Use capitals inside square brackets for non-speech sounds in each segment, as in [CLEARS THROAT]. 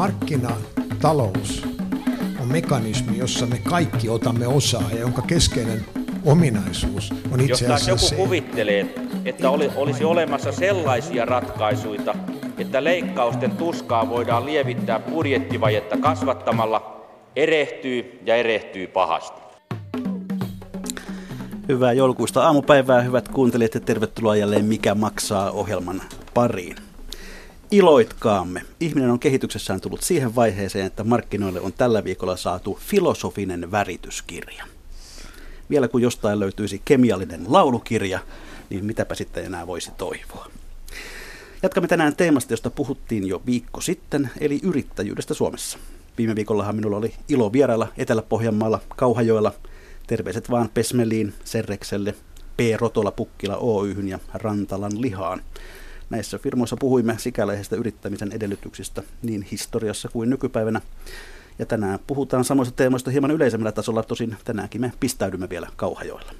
markkinatalous on mekanismi, jossa me kaikki otamme osaa ja jonka keskeinen ominaisuus on itse asiassa joku se. kuvittelee, että oli, olisi olemassa sellaisia ratkaisuja, että leikkausten tuskaa voidaan lievittää budjettivajetta kasvattamalla, erehtyy ja erehtyy pahasti. Hyvää joulukuusta aamupäivää, hyvät kuuntelijat ja tervetuloa jälleen Mikä maksaa ohjelman pariin. Iloitkaamme. Ihminen on kehityksessään tullut siihen vaiheeseen, että markkinoille on tällä viikolla saatu filosofinen värityskirja. Vielä kun jostain löytyisi kemiallinen laulukirja, niin mitäpä sitten enää voisi toivoa. Jatkamme tänään teemasta, josta puhuttiin jo viikko sitten, eli yrittäjyydestä Suomessa. Viime viikollahan minulla oli ilo vierailla Etelä-Pohjanmaalla, Kauhajoella. Terveiset vaan Pesmeliin, Serrekselle, P. Rotola Pukkila Oyhyn ja Rantalan lihaan. Näissä firmoissa puhuimme sikäläisestä yrittämisen edellytyksistä niin historiassa kuin nykypäivänä. Ja tänään puhutaan samoista teemoista hieman yleisemmällä tasolla, tosin tänäänkin me pistäydymme vielä Kauhajoilla.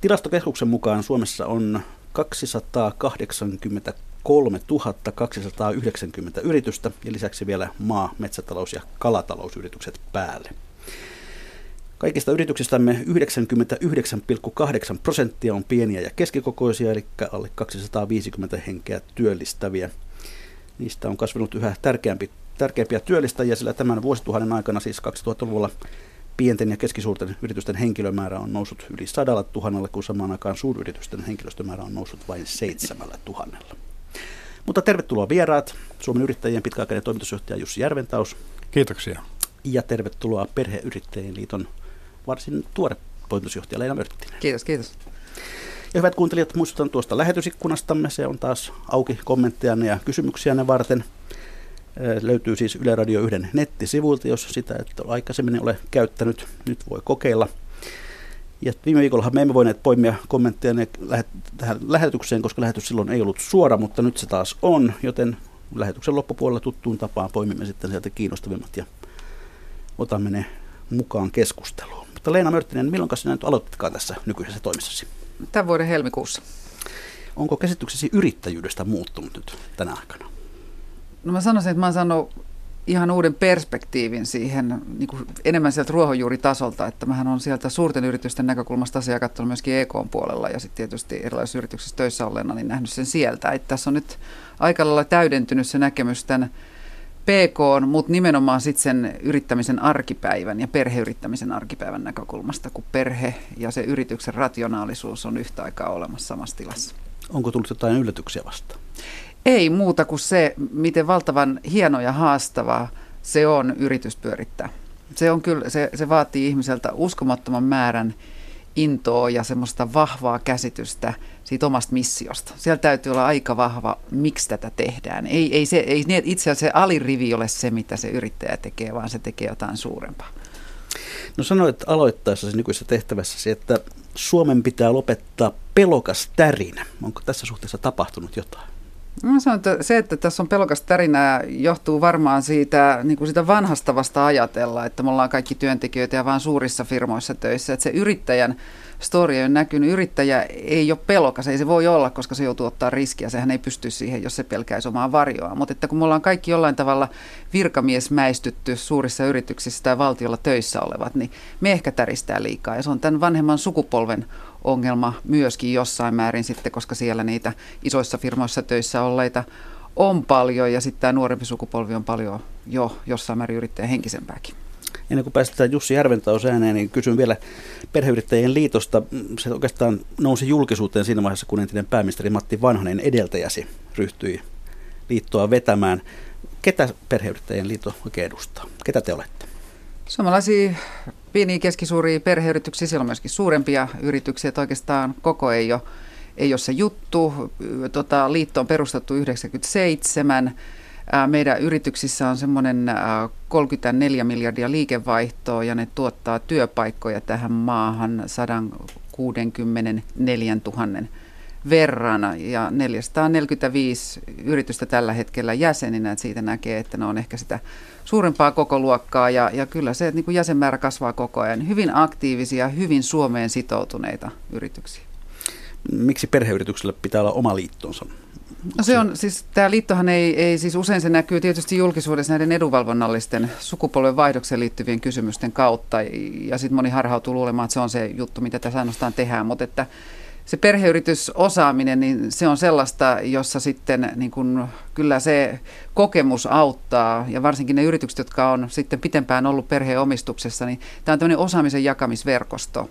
Tilastokeskuksen mukaan Suomessa on 283 290 yritystä ja lisäksi vielä maa-, metsätalous- ja kalatalousyritykset päälle. Kaikista yrityksistämme 99,8 prosenttia on pieniä ja keskikokoisia, eli alle 250 henkeä työllistäviä. Niistä on kasvanut yhä tärkeämpi, tärkeämpiä työllistäjiä, sillä tämän vuosituhannen aikana, siis 2000-luvulla, pienten ja keskisuurten yritysten henkilömäärä on noussut yli sadalla tuhannella, kun samaan aikaan suuryritysten henkilöstömäärä on noussut vain seitsemällä tuhannella. Mutta tervetuloa vieraat, Suomen yrittäjien pitkäaikainen toimitusjohtaja Jussi Järventaus. Kiitoksia. Ja tervetuloa Perheyrittäjien liiton varsin tuore toimitusjohtaja Leena Mörttinen. Kiitos, kiitos. Ja hyvät kuuntelijat, muistutan tuosta lähetysikkunastamme. Se on taas auki kommenttejanne ja kysymyksiänne varten. Löytyy siis Yle Radio 1 nettisivuilta, jos sitä et ole aikaisemmin ole käyttänyt. Nyt voi kokeilla. Ja viime viikolla me emme voineet poimia kommentteja tähän lähetykseen, koska lähetys silloin ei ollut suora, mutta nyt se taas on, joten lähetyksen loppupuolella tuttuun tapaan poimimme sitten sieltä kiinnostavimmat ja otamme ne mukaan keskusteluun. Mutta Leena Mörttinen, milloin sinä nyt aloitatkaan tässä nykyisessä toimissasi? Tämän vuoden helmikuussa. Onko käsityksesi yrittäjyydestä muuttunut nyt tänä aikana? No mä sanoisin, että mä oon saanut ihan uuden perspektiivin siihen niin kuin enemmän sieltä ruohonjuuritasolta, että mähän on sieltä suurten yritysten näkökulmasta asiaa katsonut myöskin EK-puolella ja sitten tietysti erilaisissa yrityksissä töissä olleena niin nähnyt sen sieltä. Että tässä on nyt aika lailla täydentynyt se näkemys tämän PK, mutta nimenomaan sitten sen yrittämisen arkipäivän ja perheyrittämisen arkipäivän näkökulmasta, kun perhe ja se yrityksen rationaalisuus on yhtä aikaa olemassa samassa tilassa. Onko tullut jotain yllätyksiä vastaan? Ei muuta kuin se, miten valtavan hieno ja haastavaa se on yritys pyörittää. Se, on kyllä, se, se vaatii ihmiseltä uskomattoman määrän intoa ja semmoista vahvaa käsitystä siitä omasta missiosta. Siellä täytyy olla aika vahva, miksi tätä tehdään. Ei, ei, se, ei itse asiassa se alirivi ole se, mitä se yrittäjä tekee, vaan se tekee jotain suurempaa. No sanoit aloittaessa nykyisessä tehtävässäsi, että Suomen pitää lopettaa pelokas tärinä. Onko tässä suhteessa tapahtunut jotain? Mä sanon, että se, että tässä on pelokas tärinä, johtuu varmaan siitä, niin kuin sitä vanhasta vasta ajatella, että me ollaan kaikki työntekijöitä ja vaan suurissa firmoissa töissä. Että se yrittäjän story on näkynyt. Yrittäjä ei ole pelokas, ei se voi olla, koska se joutuu ottaa riskiä. Sehän ei pysty siihen, jos se pelkäisi omaa varjoa. Mutta että kun me ollaan kaikki jollain tavalla virkamiesmäistytty suurissa yrityksissä tai valtiolla töissä olevat, niin me ehkä täristää liikaa. Ja se on tämän vanhemman sukupolven ongelma myöskin jossain määrin sitten, koska siellä niitä isoissa firmoissa töissä olleita on paljon ja sitten tämä nuorempi sukupolvi on paljon jo jossain määrin yrittäjän henkisempääkin. Ennen kuin päästetään Jussi Järventaus ääneen, niin kysyn vielä perheyrittäjien liitosta. Se oikeastaan nousi julkisuuteen siinä vaiheessa, kun entinen pääministeri Matti Vanhanen edeltäjäsi ryhtyi liittoa vetämään. Ketä perheyrittäjien liitto oikein edustaa? Ketä te olette? Suomalaisia pieniä keskisuuria perheyrityksiä, siellä on myöskin suurempia yrityksiä, että oikeastaan koko ei ole, ei ole se juttu. Tota, liitto on perustettu 1997. Meidän yrityksissä on semmoinen 34 miljardia liikevaihtoa ja ne tuottaa työpaikkoja tähän maahan 164 000 verran ja 445 yritystä tällä hetkellä jäseninä, että siitä näkee, että ne on ehkä sitä suurempaa koko luokkaa ja, ja kyllä se, että niin kuin jäsenmäärä kasvaa koko ajan. Hyvin aktiivisia, hyvin Suomeen sitoutuneita yrityksiä. Miksi perheyrityksellä pitää olla oma liittonsa? No se on, siis tämä liittohan ei, ei siis usein se näkyy tietysti julkisuudessa näiden edunvalvonnallisten sukupolven vaihdokseen liittyvien kysymysten kautta ja sitten moni harhautuu luulemaan, että se on se juttu, mitä tässä ainoastaan tehdään, mutta että se perheyritysosaaminen, niin se on sellaista, jossa sitten niin kun, kyllä se kokemus auttaa, ja varsinkin ne yritykset, jotka on sitten pitempään ollut perheen omistuksessa, niin tämä on tämmöinen osaamisen jakamisverkosto.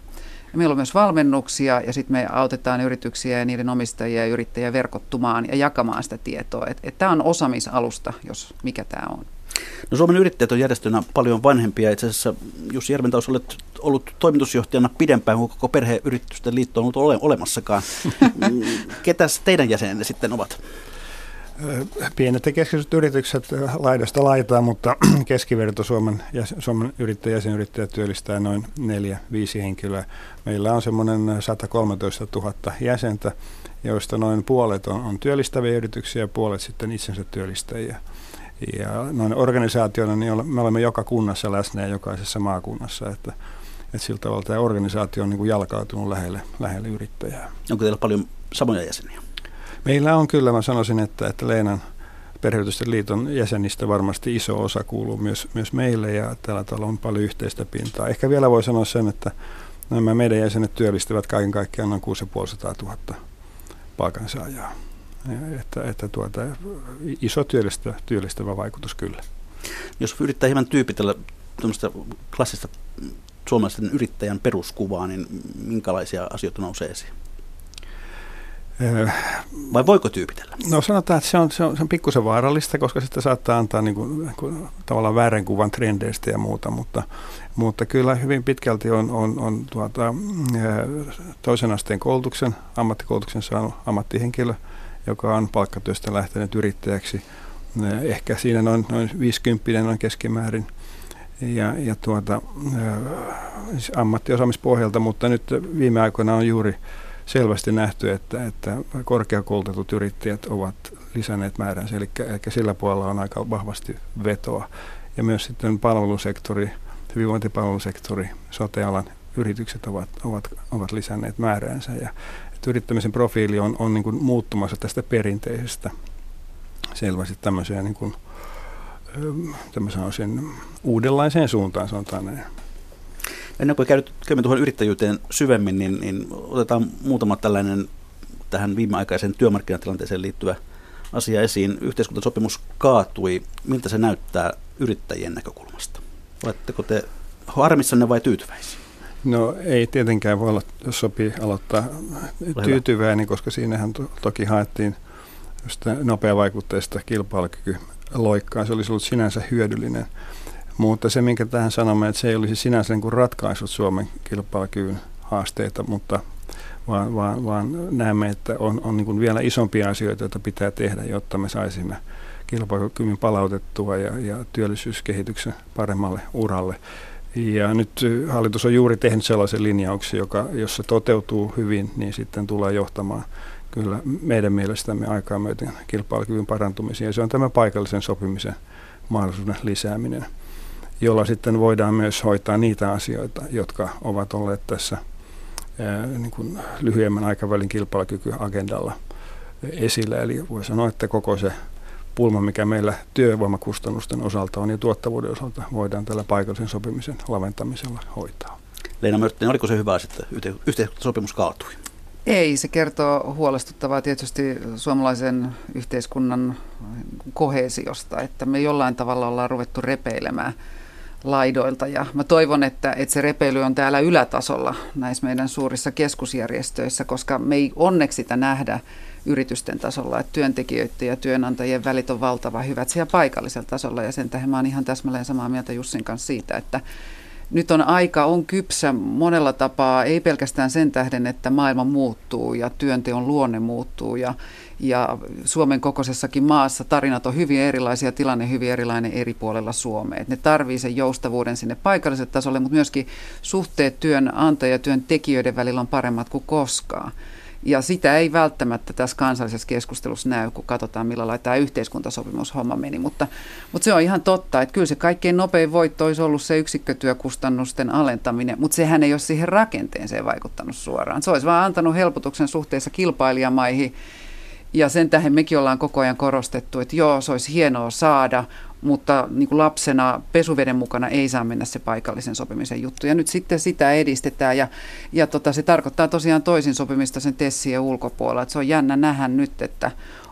Ja meillä on myös valmennuksia, ja sitten me autetaan yrityksiä ja niiden omistajia ja yrittäjiä verkottumaan ja jakamaan sitä tietoa. Tämä on osaamisalusta, jos mikä tämä on. No Suomen yrittäjät on järjestönä paljon vanhempia. Itse asiassa Jussi Järventaus olet ollut toimitusjohtajana pidempään kuin koko perheyritysten liitto on ollut ole, olemassakaan. [LAUGHS] Ketäs teidän jäsenenne sitten ovat? Pienet ja keskeiset yritykset laidasta laitaa, mutta [CLEARS THROAT] keskiverto Suomen, Suomen yrittäjä, jäsenyrittäjät työllistää noin 4-5 henkilöä. Meillä on semmoinen 113 000 jäsentä, joista noin puolet on, on työllistäviä yrityksiä ja puolet sitten itsensä työllistäjiä. Ja noin organisaationa niin me olemme joka kunnassa läsnä ja jokaisessa maakunnassa, että, että sillä tavalla tämä organisaatio on niin kuin jalkautunut lähelle, lähelle yrittäjää. Onko teillä paljon samoja jäseniä? Meillä on kyllä, mä sanoisin, että, että Leenan perheyritysten liiton jäsenistä varmasti iso osa kuuluu myös, myös meille ja tällä tavalla on paljon yhteistä pintaa. Ehkä vielä voi sanoa sen, että nämä meidän jäsenet työllistävät kaiken kaikkiaan noin 6500 000 palkansaajaa. Että, että tuota, iso työllistävä, työllistävä vaikutus kyllä. Jos yrittää hieman tyypitellä tämmöistä klassista suomalaisen yrittäjän peruskuvaa, niin minkälaisia asioita nousee esiin? Vai voiko tyypitellä? No sanotaan, että se on, se on, se on pikkusen vaarallista, koska sitten saattaa antaa niin niin kuin, tavallaan väärän kuvan trendeistä ja muuta, mutta, mutta kyllä hyvin pitkälti on, on, on tuota, toisen asteen koulutuksen, ammattikoulutuksen saanut ammattihenkilö, joka on palkkatyöstä lähtenyt yrittäjäksi. Ehkä siinä noin, noin 50 noin keskimäärin ja, ja tuota, siis ammattiosaamispohjalta, mutta nyt viime aikoina on juuri selvästi nähty, että, että korkeakoulutetut yrittäjät ovat lisänneet määränsä, eli, eli sillä puolella on aika vahvasti vetoa. Ja myös sitten palvelusektori, hyvinvointipalvelusektori, sotealan yritykset ovat, ovat, ovat lisänneet määräänsä. Ja, että yrittämisen profiili on, on niin kuin muuttumassa tästä perinteisestä selvästi tämmöiseen, niin kuin, tämmöiseen uudenlaiseen suuntaan, sanotaan näin. Ennen kuin käymme tuohon yrittäjyyteen syvemmin, niin, niin otetaan muutama tällainen tähän viimeaikaiseen työmarkkinatilanteeseen liittyvä asia esiin. Yhteiskuntasopimus kaatui. Miltä se näyttää yrittäjien näkökulmasta? Oletteko te harmissanne vai tyytyväisiä? No ei tietenkään voi olla, jos sopii aloittaa tyytyväinen, koska siinähän to, toki haettiin nopeavaikutteista kilpailukykyloikkaa. Se olisi ollut sinänsä hyödyllinen mutta se, minkä tähän sanomme, että se ei olisi sinänsä niin kuin ratkaissut Suomen kilpailukyvyn haasteita, mutta vaan, vaan, vaan näemme, että on, on niin vielä isompia asioita, joita pitää tehdä, jotta me saisimme kilpailukyvyn palautettua ja, ja työllisyyskehityksen paremmalle uralle. Ja nyt hallitus on juuri tehnyt sellaisen linjauksen, joka, jos se toteutuu hyvin, niin sitten tulee johtamaan kyllä meidän mielestämme aikaa myöten kilpailukyvyn parantumisia. Se on tämä paikallisen sopimisen mahdollisuuden lisääminen jolla sitten voidaan myös hoitaa niitä asioita, jotka ovat olleet tässä niin kuin lyhyemmän aikavälin kilpailukykyagendalla esillä. Eli voi sanoa, että koko se pulma, mikä meillä työvoimakustannusten osalta on ja tuottavuuden osalta, voidaan tällä paikallisen sopimisen laventamisella hoitaa. Leena Mörttinen, oliko se hyvä, että yhteiskuntasopimus kaatui? Ei, se kertoo huolestuttavaa tietysti suomalaisen yhteiskunnan kohesiosta, että me jollain tavalla ollaan ruvettu repeilemään – laidoilta. Ja mä toivon, että, että se repeily on täällä ylätasolla näissä meidän suurissa keskusjärjestöissä, koska me ei onneksi sitä nähdä yritysten tasolla, että työntekijöiden ja työnantajien välit on valtava hyvät siellä paikallisella tasolla. Ja sen tähden mä oon ihan täsmälleen samaa mieltä Jussin kanssa siitä, että nyt on aika, on kypsä monella tapaa, ei pelkästään sen tähden, että maailma muuttuu ja työnteon luonne muuttuu ja, ja Suomen kokoisessakin maassa tarinat on hyvin erilaisia, tilanne hyvin erilainen eri puolella Suomea. Et ne tarvii sen joustavuuden sinne paikalliselle tasolle, mutta myöskin suhteet työnantaja- ja työntekijöiden välillä on paremmat kuin koskaan. Ja sitä ei välttämättä tässä kansallisessa keskustelussa näy, kun katsotaan, millä lailla tämä yhteiskuntasopimushomma meni. Mutta, mutta se on ihan totta, että kyllä se kaikkein nopein voitto olisi ollut se yksikkötyökustannusten alentaminen, mutta sehän ei ole siihen rakenteeseen vaikuttanut suoraan. Se olisi vaan antanut helpotuksen suhteessa kilpailijamaihin, Ja sen tähän mekin ollaan koko ajan korostettu, että joo, se olisi hienoa saada, mutta niin kuin lapsena pesuveden mukana ei saa mennä se paikallisen sopimisen juttu. Ja nyt sitten sitä edistetään ja, ja tota, se tarkoittaa tosiaan toisin sopimista sen tessien ulkopuolella. Että se on jännä nähdä nyt, että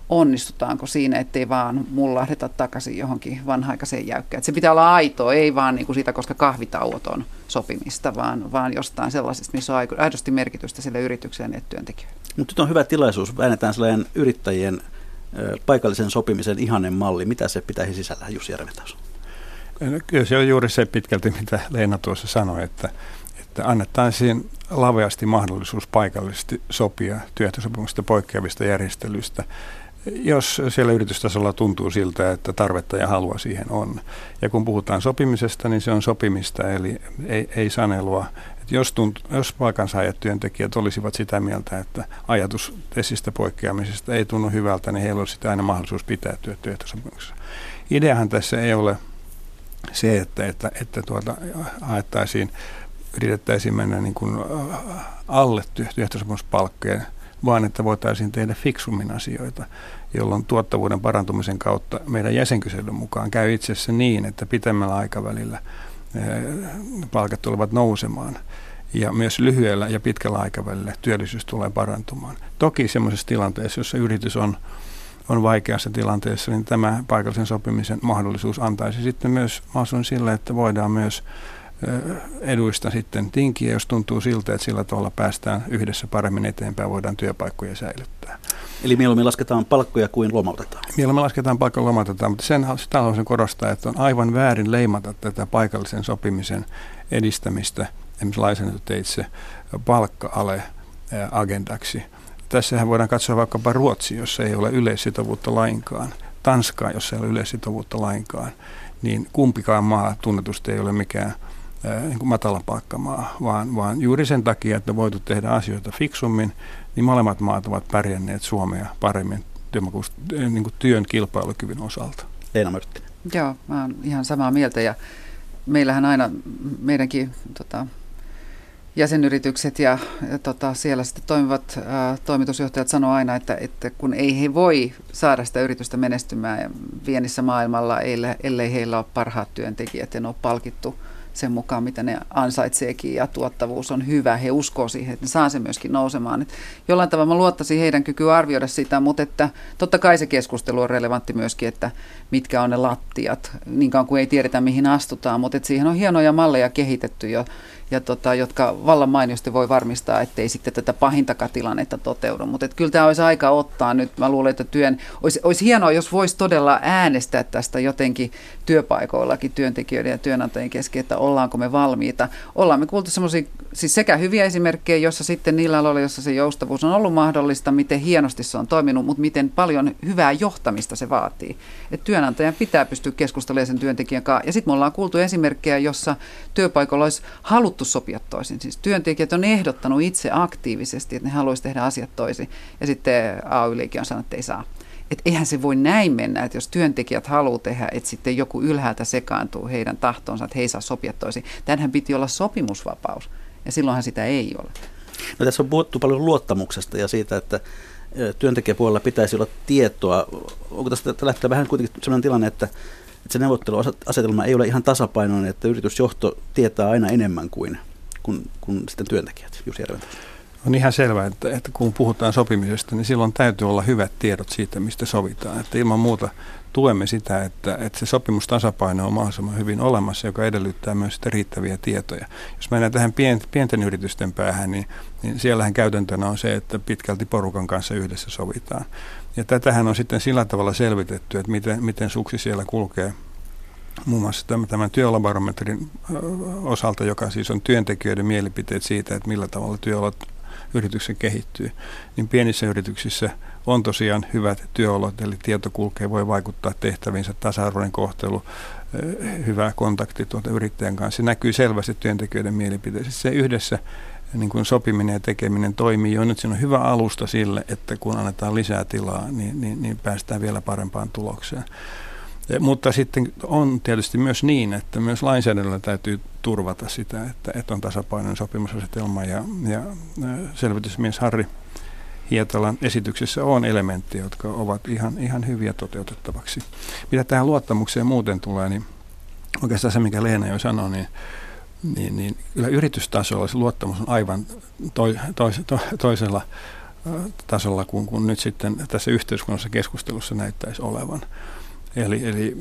onnistutaanko siinä, ettei vaan mullahdeta takaisin johonkin vanhaikaiseen jäykkään. Että se pitää olla aitoa, ei vaan niin kuin siitä, koska kahvitauot on sopimista, vaan, vaan jostain sellaisesta, missä on aidosti merkitystä sille yritykselle ja työntekijöille. Mutta nyt on hyvä tilaisuus, väännetään sellainen yrittäjien paikallisen sopimisen ihanen malli. Mitä se pitäisi sisällä, Jussi Järventaus? No, kyllä se on juuri se pitkälti, mitä Leena tuossa sanoi, että, että annettaisiin laveasti mahdollisuus paikallisesti sopia työehtosopimuksista poikkeavista järjestelyistä jos siellä yritystasolla tuntuu siltä, että tarvetta ja halua siihen on. Ja kun puhutaan sopimisesta, niin se on sopimista, eli ei, ei sanelua. Jos, tunt, jos palkansaajat työntekijät olisivat sitä mieltä, että ajatus tesistä poikkeamisesta ei tunnu hyvältä, niin heillä olisi aina mahdollisuus pitää työehtosopimuksessa. Ideahan tässä ei ole se, että, että, että tuota, haettaisiin, yritettäisiin mennä niin kuin alle työehtosopimuspalkkojen vaan että voitaisiin tehdä fiksummin asioita, jolloin tuottavuuden parantumisen kautta meidän jäsenkyselyn mukaan käy itse asiassa niin, että pitemmällä aikavälillä palkat tulevat nousemaan ja myös lyhyellä ja pitkällä aikavälillä työllisyys tulee parantumaan. Toki sellaisessa tilanteessa, jossa yritys on, on vaikeassa tilanteessa, niin tämä paikallisen sopimisen mahdollisuus antaisi sitten myös mahdollisuuden sille, että voidaan myös eduista sitten tinkiä, jos tuntuu siltä, että sillä tavalla päästään yhdessä paremmin eteenpäin, voidaan työpaikkoja säilyttää. Eli mieluummin lasketaan palkkoja kuin lomautetaan? Mieluummin lasketaan palkkoja lomautetaan, mutta sen sitä haluaisin korostaa, että on aivan väärin leimata tätä paikallisen sopimisen edistämistä esimerkiksi lainsäädäntöteitse palkka-ale agendaksi. Tässähän voidaan katsoa vaikkapa Ruotsi, jossa ei ole yleissitovuutta lainkaan, Tanskaa, jossa ei ole yleissitovuutta lainkaan, niin kumpikaan maa tunnetusti ei ole mikään niin kuin matalapalkkamaa, vaan, vaan juuri sen takia, että voitu tehdä asioita fiksummin, niin molemmat maat ovat pärjänneet Suomea paremmin niin kuin työn kilpailukyvyn osalta. Leena Mörttinen. Joo, mä oon ihan samaa mieltä ja meillähän aina meidänkin tota, jäsenyritykset ja, ja tota, siellä sitten toimivat ää, toimitusjohtajat sanoo aina, että, että kun ei he voi saada sitä yritystä menestymään viennissä maailmalla, ellei, ellei heillä ole parhaat työntekijät ja ne on palkittu – sen mukaan, mitä ne ansaitseekin ja tuottavuus on hyvä. He uskoo siihen, että ne saa se myöskin nousemaan. Et jollain tavalla mä luottaisin heidän kykyä arvioida sitä, mutta että totta kai se keskustelu on relevantti myöskin, että mitkä on ne lattiat, niin kauan kuin ei tiedetä mihin astutaan, mutta että siihen on hienoja malleja kehitetty jo ja tota, jotka vallan mainiosti voi varmistaa, ettei sitten tätä pahintakaan tilannetta toteudu. Mutta kyllä tämä olisi aika ottaa nyt. Mä luulen, että työn, olisi, olisi hienoa, jos voisi todella äänestää tästä jotenkin työpaikoillakin työntekijöiden ja työnantajien kesken, että ollaanko me valmiita. Ollaan me kuultu semmoisia siis sekä hyviä esimerkkejä, jossa sitten niillä aloilla, jossa se joustavuus on ollut mahdollista, miten hienosti se on toiminut, mutta miten paljon hyvää johtamista se vaatii. Et työnantajan pitää pystyä keskustelemaan sen työntekijän kanssa. Ja sitten me ollaan kuultu esimerkkejä, jossa työpaikoilla olisi haluttu sopia toisin. Siis työntekijät on ehdottanut itse aktiivisesti, että ne haluaisi tehdä asiat toisin. Ja sitten AY-liike on sanonut, että ei saa. Että eihän se voi näin mennä, että jos työntekijät haluaa tehdä, että sitten joku ylhäältä sekaantuu heidän tahtonsa, että he ei saa sopia toisin. Tänhän piti olla sopimusvapaus. Ja silloinhan sitä ei ole. No, tässä on puhuttu paljon luottamuksesta ja siitä, että työntekijäpuolella pitäisi olla tietoa. Onko tästä lähtee vähän kuitenkin sellainen tilanne, että, että se neuvotteluasetelma ei ole ihan tasapainoinen, että yritysjohto tietää aina enemmän kuin, kuin, kuin sitten työntekijät, Jussi Järventä? On ihan selvää, että, että kun puhutaan sopimisesta, niin silloin täytyy olla hyvät tiedot siitä, mistä sovitaan. Että ilman muuta tuemme sitä, että, että se sopimustasapaino on mahdollisimman hyvin olemassa, joka edellyttää myös sitä riittäviä tietoja. Jos mennään tähän pienten yritysten päähän, niin, niin siellähän käytäntönä on se, että pitkälti porukan kanssa yhdessä sovitaan. Ja tätähän on sitten sillä tavalla selvitetty, että miten, miten suksi siellä kulkee muun muassa tämän, tämän työolobarometrin osalta, joka siis on työntekijöiden mielipiteet siitä, että millä tavalla työolot yrityksessä kehittyy, niin pienissä yrityksissä – on tosiaan hyvät työolot, eli tieto kulkee, voi vaikuttaa tehtäviinsä, tasa-arvoinen kohtelu, eh, hyvä kontakti tuota yrittäjän kanssa. Se näkyy selvästi työntekijöiden mielipiteissä. Se yhdessä niin kuin sopiminen ja tekeminen toimii jo. Nyt siinä on hyvä alusta sille, että kun annetaan lisää tilaa, niin, niin, niin päästään vielä parempaan tulokseen. Mutta sitten on tietysti myös niin, että myös lainsäädännöllä täytyy turvata sitä, että, että on tasapainoinen sopimusasetelma. Ja, ja selvitysmies Harri Hietalan esityksessä on elementtejä, jotka ovat ihan, ihan hyviä toteutettavaksi. Mitä tähän luottamukseen muuten tulee, niin oikeastaan se, mikä Leena jo sanoi, niin niin, niin kyllä yritystasolla se luottamus on aivan toi, toi, to, toisella tasolla kuin, kuin nyt sitten tässä yhteiskunnassa keskustelussa näyttäisi olevan. Eli, eli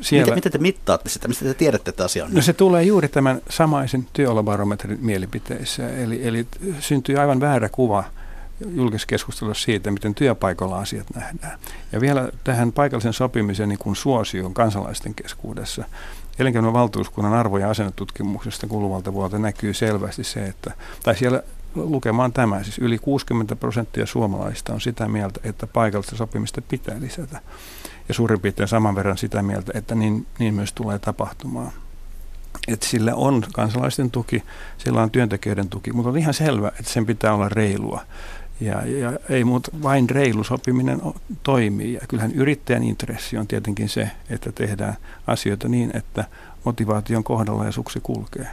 siellä, miten, miten te mittaatte sitä? Mistä te tiedätte, että asia on? No se tulee juuri tämän samaisen työolobarometrin mielipiteissä. Eli, eli syntyy aivan väärä kuva julkisessa keskustelussa siitä, miten työpaikalla asiat nähdään. Ja vielä tähän paikallisen sopimisen niin kuin suosioon kansalaisten keskuudessa. Elinkeinovaltuuskunnan arvo- ja asennetutkimuksesta kuluvalta vuodelta näkyy selvästi se, että, tai siellä lukemaan tämä, siis yli 60 prosenttia suomalaisista on sitä mieltä, että paikallista sopimista pitää lisätä. Ja suurin piirtein saman verran sitä mieltä, että niin, niin myös tulee tapahtumaan. Että sillä on kansalaisten tuki, sillä on työntekijöiden tuki, mutta on ihan selvä, että sen pitää olla reilua. Ja, ja ei muuta, vain reilu sopiminen toimii. Ja kyllähän yrittäjän intressi on tietenkin se, että tehdään asioita niin, että motivaation kohdalla ja suksi kulkee.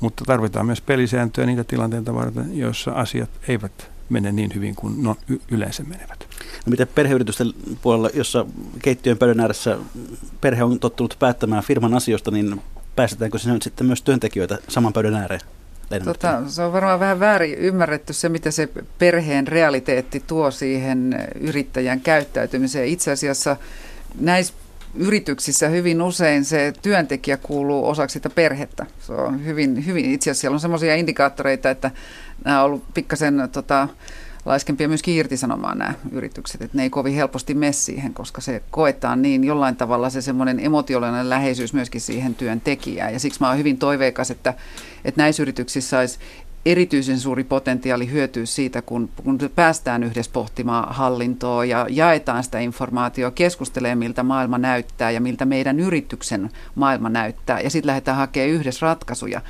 Mutta tarvitaan myös pelisääntöjä niitä tilanteita varten, joissa asiat eivät mene niin hyvin kuin no, y- yleensä menevät. No miten perheyritysten puolella, jossa keittiön pöydän ääressä perhe on tottunut päättämään firman asioista, niin päästetäänkö sinne sitten myös työntekijöitä saman pöydän ääreen? Tota, se on varmaan vähän väärin ymmärretty se, mitä se perheen realiteetti tuo siihen yrittäjän käyttäytymiseen. Itse asiassa näissä yrityksissä hyvin usein se työntekijä kuuluu osaksi sitä perhettä. Se on hyvin, hyvin itse asiassa siellä on sellaisia indikaattoreita, että nämä on ollut pikkasen tota, laiskempia myöskin irtisanomaan nämä yritykset, että ne ei kovin helposti mene siihen, koska se koetaan niin jollain tavalla se semmoinen emotionaalinen läheisyys myöskin siihen työntekijään. Ja siksi mä oon hyvin toiveikas, että, että näissä yrityksissä olisi erityisen suuri potentiaali hyötyä siitä, kun, kun päästään yhdessä pohtimaan hallintoa ja jaetaan sitä informaatiota, keskustelee miltä maailma näyttää ja miltä meidän yrityksen maailma näyttää. Ja sitten lähdetään hakemaan yhdessä ratkaisuja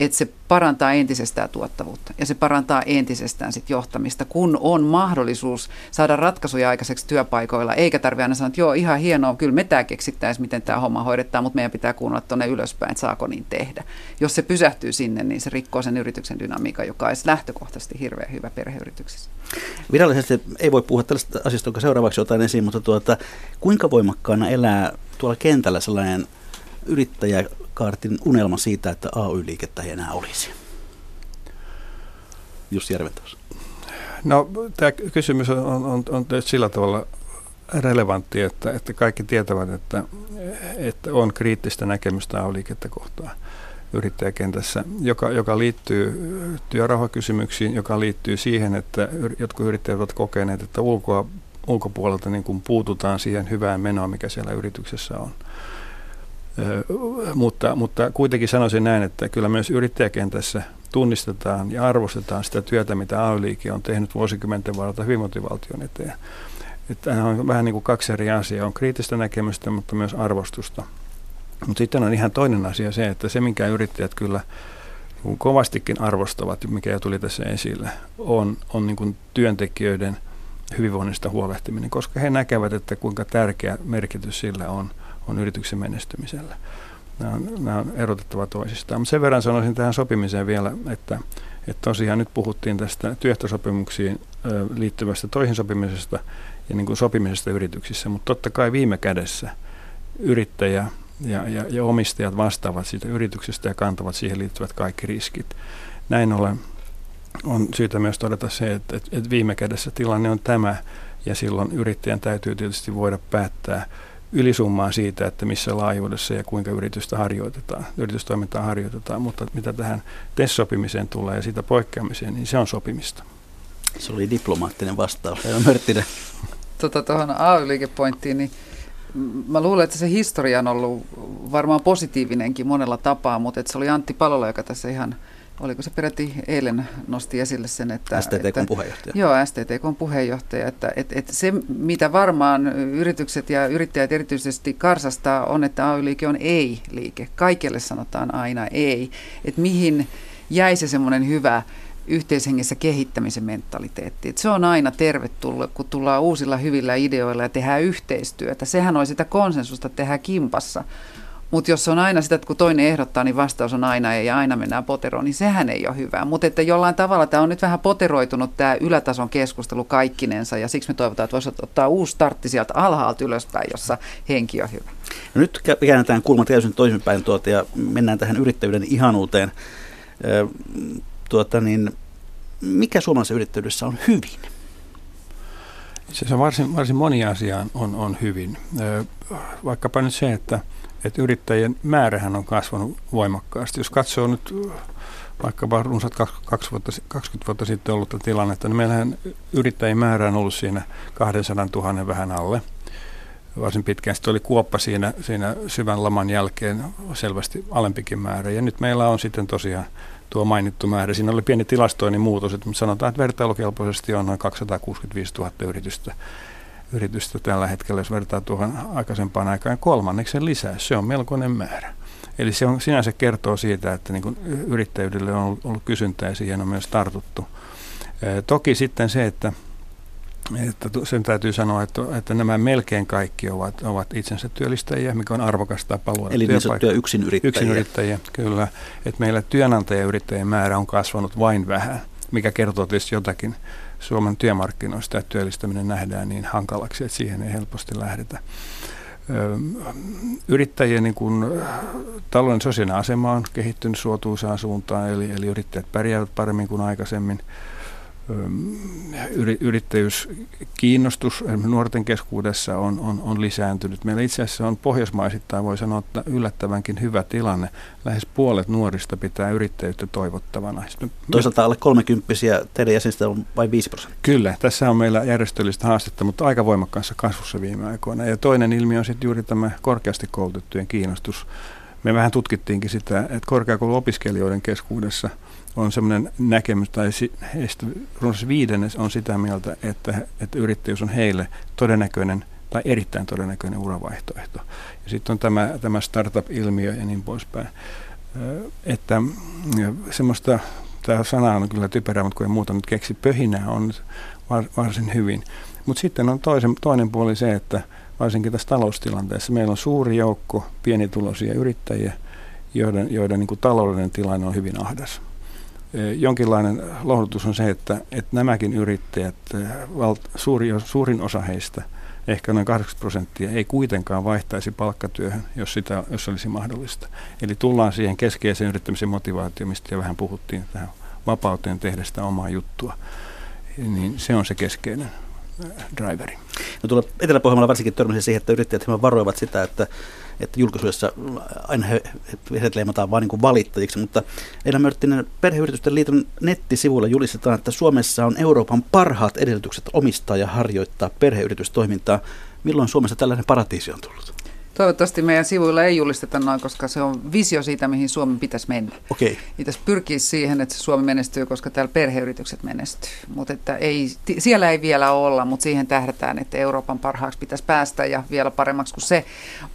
että se parantaa entisestään tuottavuutta ja se parantaa entisestään sit johtamista, kun on mahdollisuus saada ratkaisuja aikaiseksi työpaikoilla, eikä tarvitse aina sanoa, että joo, ihan hienoa, kyllä me tämä keksittäisiin, miten tämä homma hoidetaan, mutta meidän pitää kuunnella tuonne ylöspäin, että saako niin tehdä. Jos se pysähtyy sinne, niin se rikkoo sen yrityksen dynamiikan, joka olisi lähtökohtaisesti hirveän hyvä perheyrityksissä. Virallisesti ei voi puhua tällaista asiasta, jonka seuraavaksi otan esiin, mutta tuota, kuinka voimakkaana elää tuolla kentällä sellainen yrittäjä Kaartin unelma siitä, että AY-liikettä ei enää olisi? Jussi Järventäväs. No tämä kysymys on, on, on, on sillä tavalla relevantti, että, että kaikki tietävät, että, että on kriittistä näkemystä AY-liikettä kohtaan yrittäjäkentässä, joka, joka liittyy työrauhakysymyksiin, joka liittyy siihen, että jotkut yrittäjät ovat kokeneet, että ulkoa, ulkopuolelta niin kuin puututaan siihen hyvään menoon, mikä siellä yrityksessä on mutta, mutta kuitenkin sanoisin näin, että kyllä myös yrittäjäkentässä tunnistetaan ja arvostetaan sitä työtä, mitä AY-liike on tehnyt vuosikymmenten varrella hyvinvointivaltion eteen. Että on vähän niin kuin kaksi eri asiaa. On kriittistä näkemystä, mutta myös arvostusta. Mutta sitten on ihan toinen asia se, että se, minkä yrittäjät kyllä kovastikin arvostavat, mikä jo tuli tässä esille, on, on niin kuin työntekijöiden hyvinvoinnista huolehtiminen, koska he näkevät, että kuinka tärkeä merkitys sillä on – on yrityksen menestymisellä. Nämä on, nämä on erotettava toisistaan. Mutta sen verran sanoisin tähän sopimiseen vielä, että, että tosiaan nyt puhuttiin tästä työehtosopimuksiin liittyvästä toihin sopimisesta ja niin kuin sopimisesta yrityksissä, mutta totta kai viime kädessä yrittäjä ja, ja, ja omistajat vastaavat siitä yrityksestä ja kantavat siihen liittyvät kaikki riskit. Näin ollen on syytä myös todeta se, että, että, että viime kädessä tilanne on tämä ja silloin yrittäjän täytyy tietysti voida päättää, ylisummaa siitä, että missä laajuudessa ja kuinka yritystä harjoitetaan, yritystoimintaa harjoitetaan, mutta mitä tähän TES-sopimiseen tulee ja siitä poikkeamiseen, niin se on sopimista. Se oli diplomaattinen vastaus. Mörttinen. Tuota, tuohon AY-liikepointtiin, niin mä luulen, että se historia on ollut varmaan positiivinenkin monella tapaa, mutta että se oli Antti Palola, joka tässä ihan – oliko se peräti eilen nosti esille sen, että... STTK puheenjohtaja. Joo, STTK puheenjohtaja, että, että, että se mitä varmaan yritykset ja yrittäjät erityisesti karsastaa on, että AY-liike on ei-liike. Kaikille sanotaan aina ei. Että mihin jäi se semmoinen hyvä yhteishengessä kehittämisen mentaliteetti. Että se on aina tervetullut, kun tullaan uusilla hyvillä ideoilla ja tehdään yhteistyötä. Sehän on sitä konsensusta tehdä kimpassa Mutta jos on aina sitä, että kun toinen ehdottaa, niin vastaus on aina ei ja aina mennään poteroon, niin sehän ei ole hyvä. Mutta että jollain tavalla tämä on nyt vähän poteroitunut tämä ylätason keskustelu kaikkinensa ja siksi me toivotaan, että voisi ottaa uusi startti sieltä alhaalta ylöspäin, jossa henki on hyvä. No nyt käännetään kulma täysin toisinpäin tuota, ja mennään tähän yrittäjyyden ihanuuteen. tuota, niin, mikä suomalaisessa yrittäjyydessä on hyvin? Se on varsin, varsin moni asia on, on hyvin. Vaikkapa nyt se, että, että yrittäjien määrähän on kasvanut voimakkaasti. Jos katsoo nyt vaikkapa runsaat 20 vuotta, 20 vuotta sitten ollutta tilannetta, niin meillähän yrittäjien määrä on ollut siinä 200 000 vähän alle varsin pitkään. Sitten oli kuoppa siinä, siinä syvän laman jälkeen selvästi alempikin määrä. Ja nyt meillä on sitten tosiaan tuo mainittu määrä. Siinä oli pieni tilastoinnin muutos, että sanotaan, että vertailukelpoisesti on noin 265 000 yritystä, yritystä tällä hetkellä, jos vertaa tuohon aikaisempaan aikaan kolmanneksen lisää. Se on melkoinen määrä. Eli se on, sinänsä kertoo siitä, että niin yrittäjyydelle on ollut, kysyntää ja siihen on myös tartuttu. Toki sitten se, että että sen täytyy sanoa, että, että nämä melkein kaikki ovat, ovat itsensä työllistäjiä, mikä on arvokas tapa luoda Eli niin sanottuja yksinyrittäjiä. Yksinyrittäjiä, kyllä. Että meillä työnantajayrittäjien määrä on kasvanut vain vähän, mikä kertoo tietysti jotakin Suomen työmarkkinoista, että työllistäminen nähdään niin hankalaksi, että siihen ei helposti lähdetä. Yrittäjien niin kuin, talouden sosiaalinen asema on kehittynyt suotuisaan suuntaan, eli, eli yrittäjät pärjäävät paremmin kuin aikaisemmin yrittäjyyskiinnostus nuorten keskuudessa on, on, on lisääntynyt. Meillä itse asiassa on pohjoismaisittain, voi sanoa, että yllättävänkin hyvä tilanne. Lähes puolet nuorista pitää yrittäjyyttä toivottavana. Toisaalta alle 30 teidän jäsenistä on vain 5 prosenttia. Kyllä, tässä on meillä järjestöllistä haastetta, mutta aika voimakkaassa kasvussa viime aikoina. Ja toinen ilmiö on sitten juuri tämä korkeasti koulutettujen kiinnostus. Me vähän tutkittiinkin sitä, että korkeakouluopiskelijoiden keskuudessa – on sellainen näkemys, tai heistä runsas viidennes on sitä mieltä, että, että yrittäjyys on heille todennäköinen tai erittäin todennäköinen uravaihtoehto. Ja sitten on tämä, tämä startup-ilmiö ja niin poispäin. Että semmoista, tämä sana on kyllä typerä, mutta kun ei muuta nyt keksi, pöhinää on varsin hyvin. Mutta sitten on toisen, toinen puoli se, että varsinkin tässä taloustilanteessa meillä on suuri joukko pienituloisia yrittäjiä, joiden, joiden niin kuin taloudellinen tilanne on hyvin ahdas jonkinlainen lohdutus on se, että, että nämäkin yrittäjät, suuri, suurin osa heistä, ehkä noin 80 prosenttia, ei kuitenkaan vaihtaisi palkkatyöhön, jos, sitä, jos olisi mahdollista. Eli tullaan siihen keskeiseen yrittämisen motivaatioon, mistä jo vähän puhuttiin, tähän vapauteen tehdä sitä omaa juttua. Niin se on se keskeinen driveri. No tuolla Etelä-Pohjanmaalla varsinkin törmäsin siihen, että yrittäjät hieman varoivat sitä, että että julkisuudessa aina he, heidät leimataan vain niin valittajiksi, mutta Eila Mörttinen Perheyritysten liiton nettisivuilla julistetaan, että Suomessa on Euroopan parhaat edellytykset omistaa ja harjoittaa perheyritystoimintaa. Milloin Suomessa tällainen paratiisi on tullut? Toivottavasti meidän sivuilla ei julisteta noin, koska se on visio siitä, mihin Suomi pitäisi mennä. Okei. Pitäisi pyrkiä siihen, että Suomi menestyy, koska täällä perheyritykset menestyy. Mutta että ei, siellä ei vielä olla, mutta siihen tähdätään, että Euroopan parhaaksi pitäisi päästä ja vielä paremmaksi kuin se.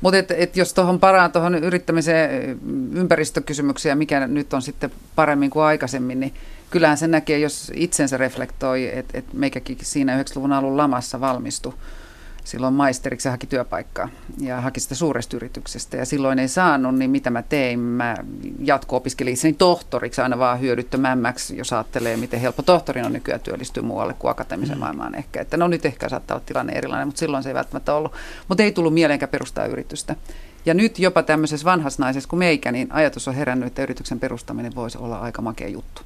Mutta et, et jos tuohon paraan tuohon yrittämiseen ympäristökysymyksiä, mikä nyt on sitten paremmin kuin aikaisemmin, niin kyllähän se näkee, jos itsensä reflektoi, että et meikäkin siinä 90-luvun alun lamassa valmistui silloin maisteriksi haki työpaikkaa ja haki sitä suuresta yrityksestä. Ja silloin ei saanut, niin mitä mä tein? Mä jatko-opiskelin itseni tohtoriksi aina vaan hyödyttömämmäksi, jos ajattelee, miten helppo tohtorin on nykyään työllistyä muualle kuin akateemisen mm. maailmaan ehkä. Että no nyt ehkä saattaa olla tilanne erilainen, mutta silloin se ei välttämättä ollut. Mutta ei tullut mieleenkään perustaa yritystä. Ja nyt jopa tämmöisessä vanhassa naisessa kuin meikä, niin ajatus on herännyt, että yrityksen perustaminen voisi olla aika makea juttu.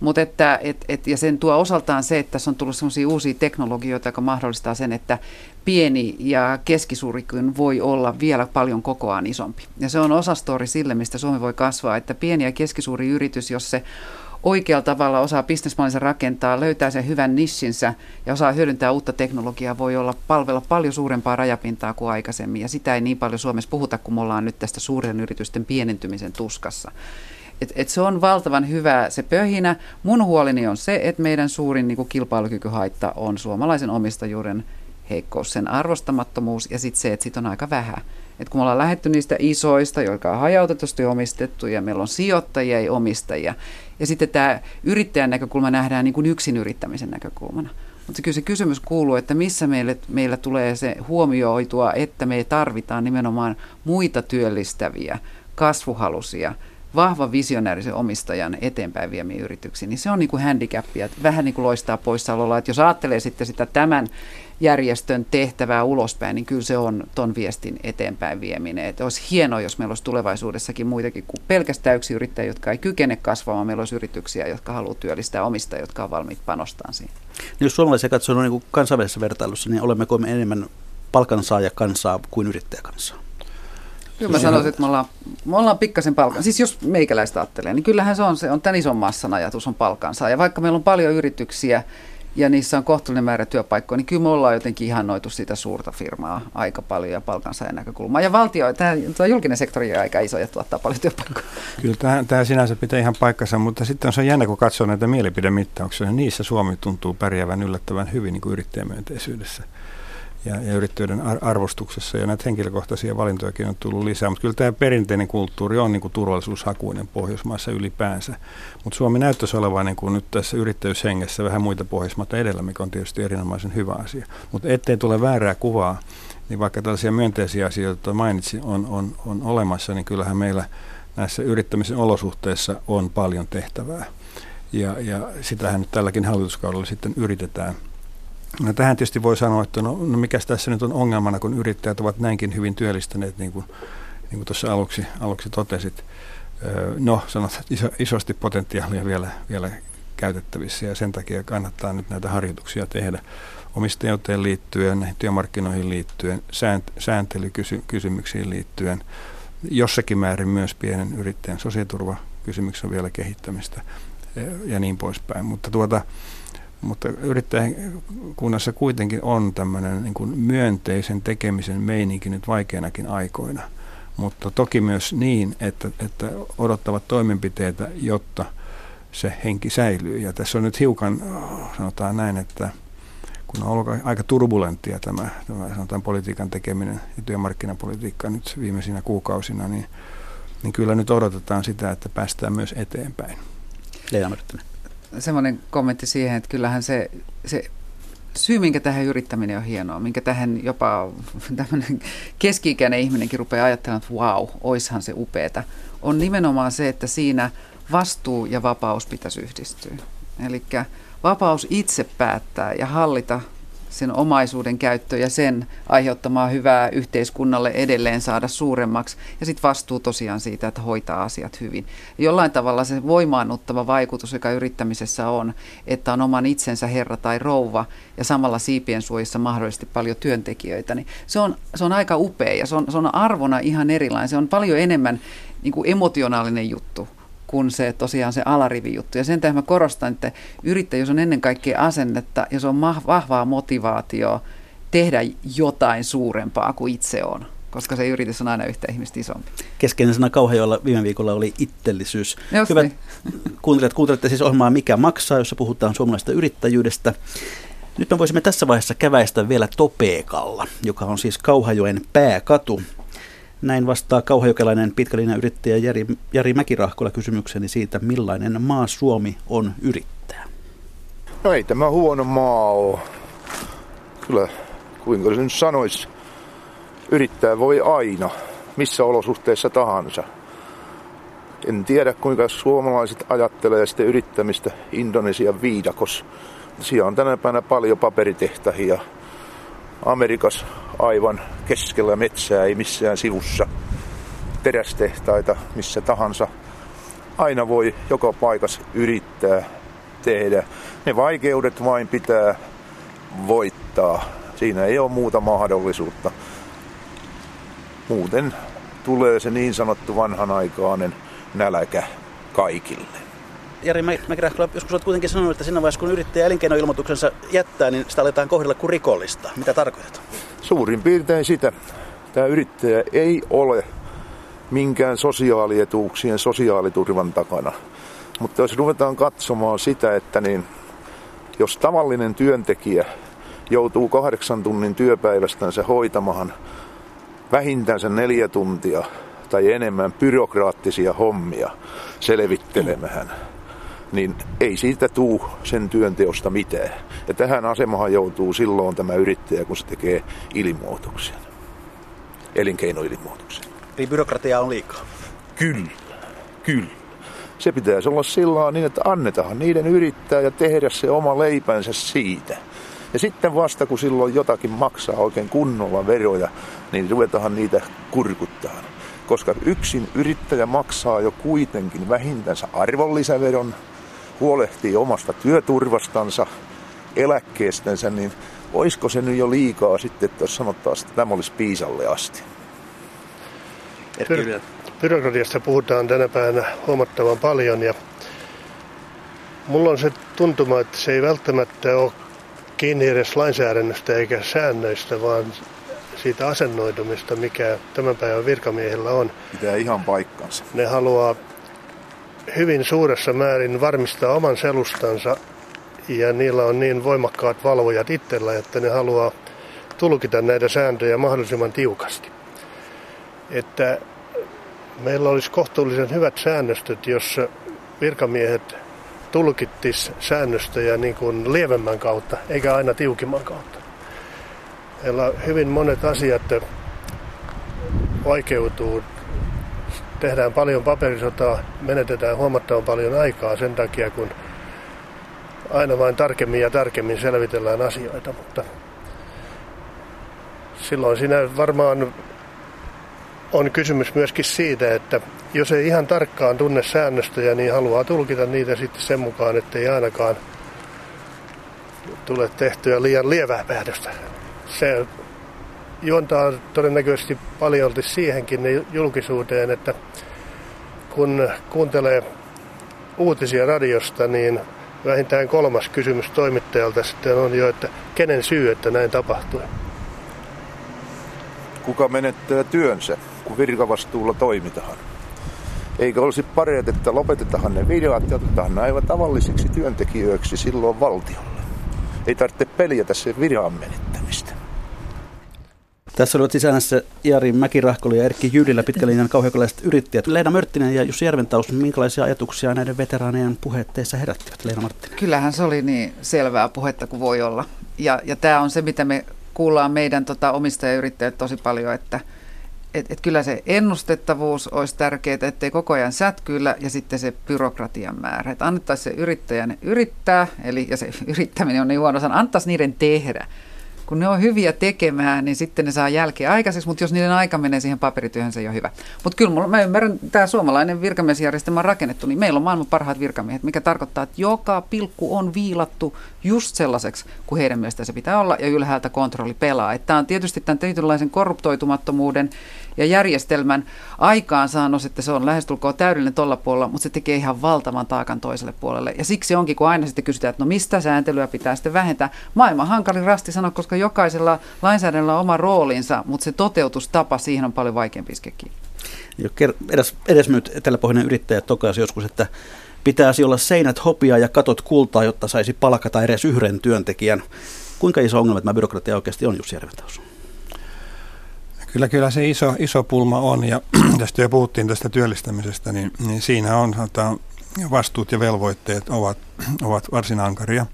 Mut että, et, et, ja sen tuo osaltaan se, että tässä on tullut sellaisia uusia teknologioita, joka mahdollistaa sen, että pieni ja keskisuurikin voi olla vielä paljon kokoaan isompi. Ja se on osastori sille, mistä Suomi voi kasvaa, että pieni ja keskisuuri yritys, jos se oikealla tavalla osaa bisnesmallinsa rakentaa, löytää sen hyvän nishinsä ja osaa hyödyntää uutta teknologiaa, voi olla palvella paljon suurempaa rajapintaa kuin aikaisemmin. Ja sitä ei niin paljon Suomessa puhuta, kun me ollaan nyt tästä suuren yritysten pienentymisen tuskassa. Et, et se on valtavan hyvä se pöhinä. Mun huolini on se, että meidän suurin niin kuin kilpailukykyhaitta on suomalaisen omistajuuden heikkous, sen arvostamattomuus ja sitten se, että sit on aika vähän. Et kun me ollaan lähetty niistä isoista, jotka on hajautetusti omistettu ja meillä on sijoittajia ja omistajia. Ja sitten tämä yrittäjän näkökulma nähdään niin kuin yksin yrittämisen näkökulmana. Mutta kyllä se kysymys kuuluu, että missä meille, meillä tulee se huomioitua, että me tarvitaan nimenomaan muita työllistäviä, kasvuhalusia, vahva visionäärisen omistajan eteenpäin viemiä yrityksiä, niin se on niin kuin handicap ja vähän niin kuin loistaa poissaololla. Että jos ajattelee sitten sitä tämän järjestön tehtävää ulospäin, niin kyllä se on ton viestin eteenpäin vieminen. Että olisi hienoa, jos meillä olisi tulevaisuudessakin muitakin kuin pelkästään yksi yrittäjä, jotka ei kykene kasvamaan. Meillä olisi yrityksiä, jotka haluaa työllistää omistajia, jotka on valmiit panostamaan siihen. Niin jos suomalaisia katsoo niin kansainvälisessä vertailussa, niin olemmeko me enemmän palkansaajakansaa kuin yrittäjäkansaa? Kyllä mä sanoisin, että me ollaan, me ollaan pikkasen palkan. Siis jos meikäläistä ajattelee, niin kyllähän se on, se on tämän ison massan ajatus on palkansa. Ja vaikka meillä on paljon yrityksiä ja niissä on kohtuullinen määrä työpaikkoja, niin kyllä me ollaan jotenkin ihannoitu sitä suurta firmaa aika paljon ja palkansaajan näkökulmaa. Ja valtio, tämä, tämä julkinen sektori on aika iso ja tuottaa paljon työpaikkoja. Kyllä tämä, tämä sinänsä pitää ihan paikkansa, mutta sitten on se jännä, kun katsoo näitä mielipidemittauksia, niin niissä Suomi tuntuu pärjäävän yllättävän hyvin niin kuin yrittäjämyönteisyydessä ja, ja yrittäjyyden arvostuksessa. Ja näitä henkilökohtaisia valintojakin on tullut lisää. Mutta kyllä tämä perinteinen kulttuuri on niin kuin turvallisuushakuinen Pohjoismaissa ylipäänsä. Mutta Suomi näyttäisi olevan niin kuin nyt tässä yrittäjyyshengessä vähän muita Pohjoismaita edellä, mikä on tietysti erinomaisen hyvä asia. Mutta ettei tule väärää kuvaa, niin vaikka tällaisia myönteisiä asioita, joita mainitsin, on, on, on olemassa, niin kyllähän meillä näissä yrittämisen olosuhteissa on paljon tehtävää. Ja, ja sitähän nyt tälläkin hallituskaudella sitten yritetään – No tähän tietysti voi sanoa, että no, no mikä tässä nyt on ongelmana, kun yrittäjät ovat näinkin hyvin työllistäneet, niin kuin, niin kuin tuossa aluksi, aluksi totesit. No, sanot, iso, isosti potentiaalia vielä, vielä käytettävissä ja sen takia kannattaa nyt näitä harjoituksia tehdä omistajuuteen liittyen, näihin työmarkkinoihin liittyen, sääntelykysymyksiin liittyen, jossakin määrin myös pienen yrittäjän sosiaaliturvakysymyksen vielä kehittämistä ja niin poispäin. Mutta tuota, mutta yrittäjäkunnassa kuitenkin on tämmöinen niin kuin myönteisen tekemisen meininki nyt vaikeinakin aikoina. Mutta toki myös niin, että, että odottavat toimenpiteitä, jotta se henki säilyy. Ja tässä on nyt hiukan, sanotaan näin, että kun on ollut aika turbulenttia tämä, tämä sanotaan politiikan tekeminen ja työmarkkinapolitiikka nyt viimeisinä kuukausina, niin, niin kyllä nyt odotetaan sitä, että päästään myös eteenpäin. Leena semmoinen kommentti siihen, että kyllähän se, se syy, minkä tähän yrittäminen on hienoa, minkä tähän jopa [LAUGHS] tämmöinen keski-ikäinen ihminenkin rupeaa ajattelemaan, että wow, oishan se upeeta, on nimenomaan se, että siinä vastuu ja vapaus pitäisi yhdistyä. Eli vapaus itse päättää ja hallita sen omaisuuden käyttö ja sen aiheuttamaa hyvää yhteiskunnalle edelleen saada suuremmaksi. Ja sitten vastuu tosiaan siitä, että hoitaa asiat hyvin. Jollain tavalla se voimaannuttava vaikutus, joka yrittämisessä on, että on oman itsensä herra tai rouva ja samalla siipien suojissa mahdollisesti paljon työntekijöitä, niin se on, se on aika upea ja se on, se on arvona ihan erilainen. Se on paljon enemmän niin kuin emotionaalinen juttu kuin se tosiaan se alarivijuttu. Ja sen tähden mä korostan, että yrittäjyys on ennen kaikkea asennetta ja se on vahvaa motivaatio tehdä jotain suurempaa kuin itse on koska se yritys on aina yhtä ihmistä isompi. Keskeinen sana Kauhajoella viime viikolla oli itsellisyys. Just Hyvät niin. [LAUGHS] kuuntelijat, kuuntelette siis ohjelmaa Mikä maksaa, jossa puhutaan suomalaisesta yrittäjyydestä. Nyt me voisimme tässä vaiheessa käväistä vielä Topeekalla, joka on siis Kauhajoen pääkatu. Näin vastaa kauhajokelainen yrittäjä Jari, Jari Mäkirahkola kysymykseni siitä, millainen maa Suomi on yrittää. No ei tämä huono maa ole. Kyllä, kuinka se nyt sanoisi, yrittää voi aina, missä olosuhteissa tahansa. En tiedä, kuinka suomalaiset ajattelee sitten yrittämistä Indonesian viidakos. Siellä on tänä päivänä paljon paperitehtäjiä Amerikas aivan keskellä metsää, ei missään sivussa. Terästehtaita missä tahansa. Aina voi joka paikassa yrittää tehdä. Ne vaikeudet vain pitää voittaa. Siinä ei ole muuta mahdollisuutta. Muuten tulee se niin sanottu vanhanaikainen näläkä kaikille. Jari Mäkirähkölä, joskus olet kuitenkin sanonut, että siinä vaiheessa kun yrittäjä elinkeinoilmoituksensa jättää, niin sitä aletaan kohdella kuin rikollista. Mitä tarkoitat? Suurin piirtein sitä. Tämä yrittäjä ei ole minkään sosiaalietuuksien sosiaaliturvan takana. Mutta jos ruvetaan katsomaan sitä, että niin, jos tavallinen työntekijä joutuu kahdeksan tunnin työpäivästänsä hoitamaan vähintänsä neljä tuntia tai enemmän byrokraattisia hommia selvittelemään, niin ei siitä tuu sen työnteosta mitään. Ja tähän asemahan joutuu silloin tämä yrittäjä, kun se tekee ilmoituksen, elinkeinoilmoituksen. Eli byrokratiaa on liikaa? Kyllä, kyllä. Se pitäisi olla sillä niin, että annetaan niiden yrittää ja tehdä se oma leipänsä siitä. Ja sitten vasta kun silloin jotakin maksaa oikein kunnolla veroja, niin ruvetaan niitä kurkuttaa. Koska yksin yrittäjä maksaa jo kuitenkin vähintänsä arvonlisäveron, huolehtii omasta työturvastansa, eläkkeestänsä, niin olisiko se nyt jo liikaa sitten, että jos sanotaan, että tämä olisi piisalle asti? Byrokratiasta puhutaan tänä päivänä huomattavan paljon ja mulla on se tuntuma, että se ei välttämättä ole kiinni edes lainsäädännöstä eikä säännöistä, vaan siitä asennoitumista, mikä tämän päivän virkamiehillä on. Pitää ihan paikkansa. Ne haluaa hyvin suuressa määrin varmistaa oman selustansa ja niillä on niin voimakkaat valvojat itsellä, että ne haluaa tulkita näitä sääntöjä mahdollisimman tiukasti. Että meillä olisi kohtuullisen hyvät säännöstöt, jos virkamiehet tulkittis säännöstöjä niin kuin lievemmän kautta, eikä aina tiukimman kautta. Meillä hyvin monet asiat vaikeutuu. Tehdään paljon paperisotaa, menetetään huomattavan paljon aikaa sen takia, kun aina vain tarkemmin ja tarkemmin selvitellään asioita, mutta silloin siinä varmaan on kysymys myöskin siitä, että jos ei ihan tarkkaan tunne säännöstöjä, niin haluaa tulkita niitä sitten sen mukaan, että ei ainakaan tule tehtyä liian lievää päätöstä. Se juontaa todennäköisesti paljolti siihenkin julkisuuteen, että kun kuuntelee uutisia radiosta, niin vähintään kolmas kysymys toimittajalta sitten on jo, että kenen syy, että näin tapahtui. Kuka menettää työnsä, kun virkavastuulla toimitaan? Eikö olisi parempi, että lopetetaan ne videot ja otetaan aivan tavallisiksi työntekijöiksi silloin valtiolle? Ei tarvitse peljätä sen viran menettämistä. Tässä olivat sisäänässä Jari Mäkirahkoli ja Erkki Jylillä pitkälinjan kauheakolaiset yrittäjät. Leena Mörttinen ja Jussi Järventaus, minkälaisia ajatuksia näiden veteraanien puhetteissa herättivät, Leena Marttinen? Kyllähän se oli niin selvää puhetta kuin voi olla. Ja, ja tämä on se, mitä me kuullaan meidän tota, omistajayrittäjät tosi paljon, että et, et kyllä se ennustettavuus olisi tärkeää, ettei koko ajan sätkyillä ja sitten se byrokratian määrä. Että annettaisiin se yrittäjän yrittää, eli ja se [LAUGHS] yrittäminen on niin huono sana, antaisi niiden tehdä kun ne on hyviä tekemään, niin sitten ne saa jälkeen aikaiseksi, mutta jos niiden aika menee siihen paperityöhön, se ei ole hyvä. Mutta kyllä mulla, mä ymmärrän, tämä suomalainen virkamiesjärjestelmä on rakennettu, niin meillä on maailman parhaat virkamiehet, mikä tarkoittaa, että joka pilkku on viilattu just sellaiseksi, kuin heidän mielestä se pitää olla, ja ylhäältä kontrolli pelaa. Tämä on tietysti tämän tietynlaisen korruptoitumattomuuden ja järjestelmän aikaansaannos, että se on lähestulkoon täydellinen tuolla puolella, mutta se tekee ihan valtavan taakan toiselle puolelle. Ja siksi onkin, kun aina sitten kysytään, että no mistä sääntelyä pitää sitten vähentää. Maailman hankalin rasti sanoa, koska jokaisella lainsäädännöllä on oma roolinsa, mutta se toteutustapa siihen on paljon vaikeampi iskekin. Edes, edes nyt eteläpohjainen yrittäjä tokaisi joskus, että pitäisi olla seinät hopia ja katot kultaa, jotta saisi palkata edes yhden työntekijän. Kuinka iso ongelma tämä byrokratia oikeasti on, Jussi Järventäus? Kyllä, kyllä se iso, iso pulma on ja [CLEARS THROAT] tästä jo puhuttiin tästä työllistämisestä, niin, niin siinä on että vastuut ja velvoitteet ovat, [CLEARS THROAT] ovat varsin ankaria.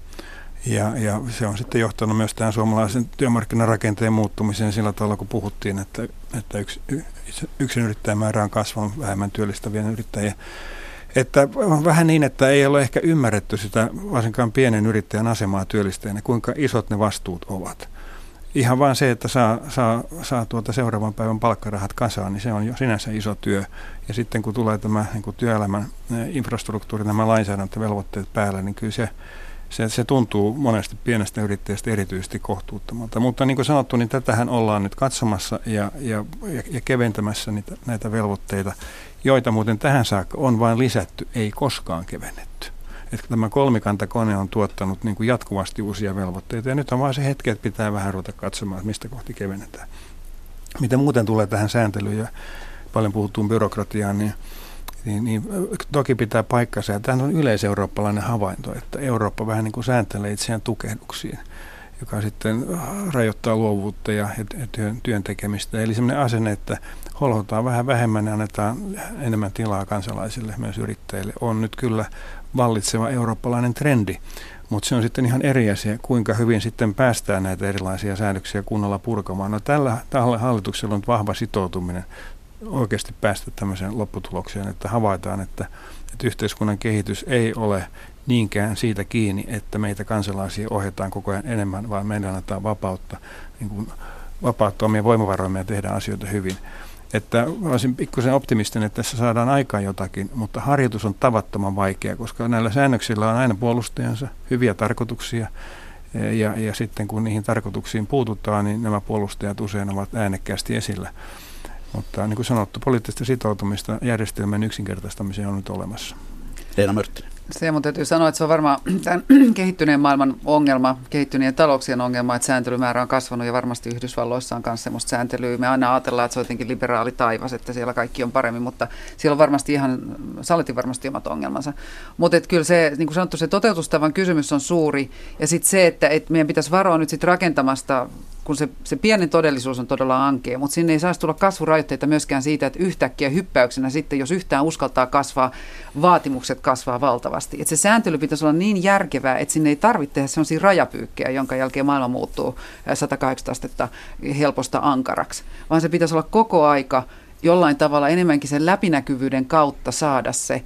Ja, ja se on sitten johtanut myös tähän suomalaisen työmarkkinarakenteen muuttumiseen sillä tavalla, kun puhuttiin, että, että yksi, yksin yrittäjämäärä on kasvanut vähemmän työllistävien yrittäjien. Että vähän niin, että ei ole ehkä ymmärretty sitä varsinkaan pienen yrittäjän asemaa työllistäjänä, kuinka isot ne vastuut ovat ihan vain se, että saa, saa, saa tuota seuraavan päivän palkkarahat kasaan, niin se on jo sinänsä iso työ. Ja sitten kun tulee tämä niin kuin työelämän infrastruktuuri, nämä lainsäädäntövelvoitteet päällä, niin kyllä se, se, se tuntuu monesti pienestä yrittäjästä erityisesti kohtuuttomalta. Mutta niin kuin sanottu, niin tätähän ollaan nyt katsomassa ja, ja, ja keventämässä niitä, näitä velvoitteita, joita muuten tähän saakka on vain lisätty, ei koskaan kevennetty että tämä kolmikantakone on tuottanut niin kuin jatkuvasti uusia velvoitteita ja nyt on vaan se hetki, että pitää vähän ruveta katsomaan, että mistä kohti kevennetään. Mitä muuten tulee tähän sääntelyyn ja paljon puhuttuun byrokratiaan, niin, niin, niin toki pitää paikkansa. Tämä on yleiseurooppalainen havainto, että Eurooppa vähän niin kuin sääntelee itseään tukehduksiin. joka sitten rajoittaa luovuutta ja työn tekemistä. Eli sellainen asenne, että holhotaan vähän vähemmän ja annetaan enemmän tilaa kansalaisille, myös yrittäjille, on nyt kyllä vallitseva eurooppalainen trendi. Mutta se on sitten ihan eri asia, kuinka hyvin sitten päästään näitä erilaisia säädöksiä kunnolla purkamaan. No tällä, tällä hallituksella on vahva sitoutuminen oikeasti päästä tämmöiseen lopputulokseen, että havaitaan, että, että yhteiskunnan kehitys ei ole niinkään siitä kiinni, että meitä kansalaisia ohjataan koko ajan enemmän, vaan meidän annetaan vapautta, niin kuin vapautta omia voimavaroimme ja tehdä asioita hyvin. Että olisin pikkusen optimistinen, että tässä saadaan aikaan jotakin, mutta harjoitus on tavattoman vaikea, koska näillä säännöksillä on aina puolustajansa, hyviä tarkoituksia, ja, ja sitten kun niihin tarkoituksiin puututaan, niin nämä puolustajat usein ovat äänekkäästi esillä. Mutta niin kuin sanottu, poliittista sitoutumista järjestelmän yksinkertaistamiseen on nyt olemassa. Leena Mörttinen. Se mun täytyy sanoa, että se on varmaan [CLEARS THROAT] tämän [CLEARS THROAT] kehittyneen maailman ongelma, kehittyneen talouksien ongelma, että sääntelymäärä on kasvanut ja varmasti Yhdysvalloissa on myös sellaista sääntelyä. Me aina ajatellaan, että se on jotenkin liberaali taivas, että siellä kaikki on paremmin, mutta siellä on varmasti ihan, saletin varmasti omat ongelmansa. Mutta kyllä se, niin kuin sanottu, se toteutustavan kysymys on suuri ja sitten se, että et meidän pitäisi varoa nyt sitten rakentamasta kun se, se pieni todellisuus on todella ankea, mutta sinne ei saisi tulla kasvurajoitteita myöskään siitä, että yhtäkkiä hyppäyksenä sitten, jos yhtään uskaltaa kasvaa, vaatimukset kasvaa valtavasti. Että se sääntely pitäisi olla niin järkevää, että sinne ei tarvitse tehdä sellaisia rajapyykkejä, jonka jälkeen maailma muuttuu 180 astetta helposta ankaraksi, vaan se pitäisi olla koko aika jollain tavalla enemmänkin sen läpinäkyvyyden kautta saada se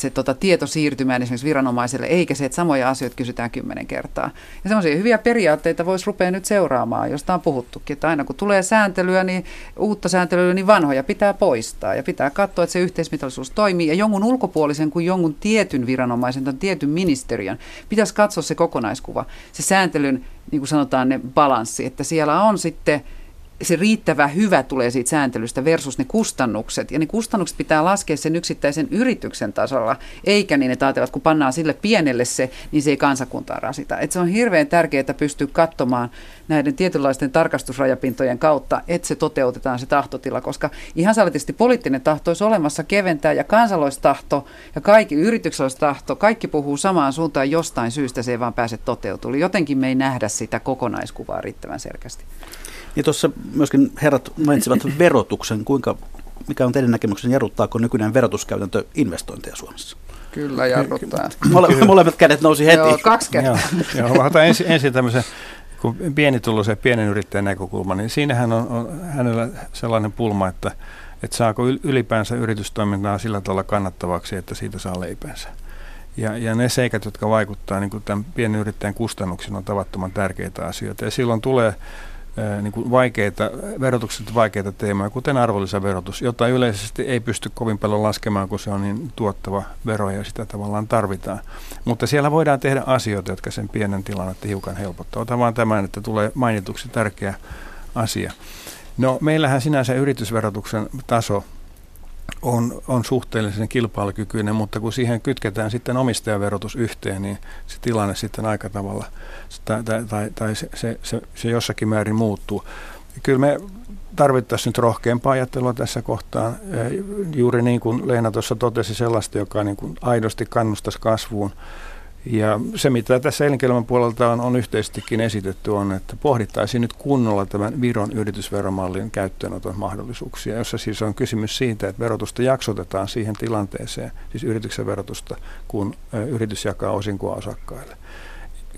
se tota, tieto siirtymään esimerkiksi viranomaiselle, eikä se, että samoja asioita kysytään kymmenen kertaa. Ja semmoisia hyviä periaatteita voisi rupea nyt seuraamaan, josta on puhuttukin, että aina kun tulee sääntelyä, niin uutta sääntelyä, niin vanhoja pitää poistaa ja pitää katsoa, että se yhteismitallisuus toimii ja jonkun ulkopuolisen kuin jonkun tietyn viranomaisen tai tietyn ministeriön pitäisi katsoa se kokonaiskuva, se sääntelyn, niin kuin sanotaan, ne balanssi, että siellä on sitten – se riittävä hyvä tulee siitä sääntelystä versus ne kustannukset. Ja ne kustannukset pitää laskea sen yksittäisen yrityksen tasolla, eikä niin, että ajatellaan, että kun pannaan sille pienelle se, niin se ei kansakuntaa rasita. Et se on hirveän tärkeää, että pystyy katsomaan näiden tietynlaisten tarkastusrajapintojen kautta, että se toteutetaan se tahtotila, koska ihan salitisti poliittinen tahto olisi olemassa keventää ja kansalaistahto ja kaikki yrityksellistähto, kaikki puhuu samaan suuntaan jostain syystä, se ei vaan pääse toteutumaan. Jotenkin me ei nähdä sitä kokonaiskuvaa riittävän selkeästi. Niin tuossa myöskin herrat mainitsivat [CLEARS THROAT] verotuksen. Kuinka, mikä on teidän näkemyksen, jarruttaako nykyinen verotuskäytäntö investointeja Suomessa? Kyllä jarruttaa. Mole, molemmat kädet nousi heti. Joo, kaksi kertaa. Joo, joo otan ensin, ensin tämmöisen kun pienituloisen pienen yrittäjän näkökulma, niin siinähän on, on hänellä sellainen pulma, että, että saako ylipäänsä yritystoimintaa sillä tavalla kannattavaksi, että siitä saa leipänsä. Ja, ja ne seikat, jotka vaikuttavat niin tämän pienen yrittäjän kustannuksiin, on tavattoman tärkeitä asioita. Ja silloin tulee niin kuin vaikeita, verotukset vaikeita teemoja, kuten arvonlisäverotus, jota yleisesti ei pysty kovin paljon laskemaan, kun se on niin tuottava vero ja sitä tavallaan tarvitaan. Mutta siellä voidaan tehdä asioita, jotka sen pienen tilannetta hiukan helpottaa. Otan vaan tämän, että tulee mainituksi tärkeä asia. No meillähän sinänsä yritysverotuksen taso on, on suhteellisen kilpailukykyinen, mutta kun siihen kytketään sitten omistajaverotus yhteen, niin se tilanne sitten aika tavalla, tai, tai, tai se, se, se, se jossakin määrin muuttuu. Kyllä me tarvittaisiin nyt rohkeampaa ajattelua tässä kohtaa. Juuri niin kuin Leena tuossa totesi, sellaista, joka niin kuin aidosti kannustaisi kasvuun ja se, mitä tässä elinkeinoelämän puolelta on, on yhteisestikin esitetty, on, että pohdittaisiin nyt kunnolla tämän Viron yritysveromallin käyttöönoton mahdollisuuksia, jossa siis on kysymys siitä, että verotusta jaksotetaan siihen tilanteeseen, siis yrityksen verotusta, kun yritys jakaa osinkoa osakkaille.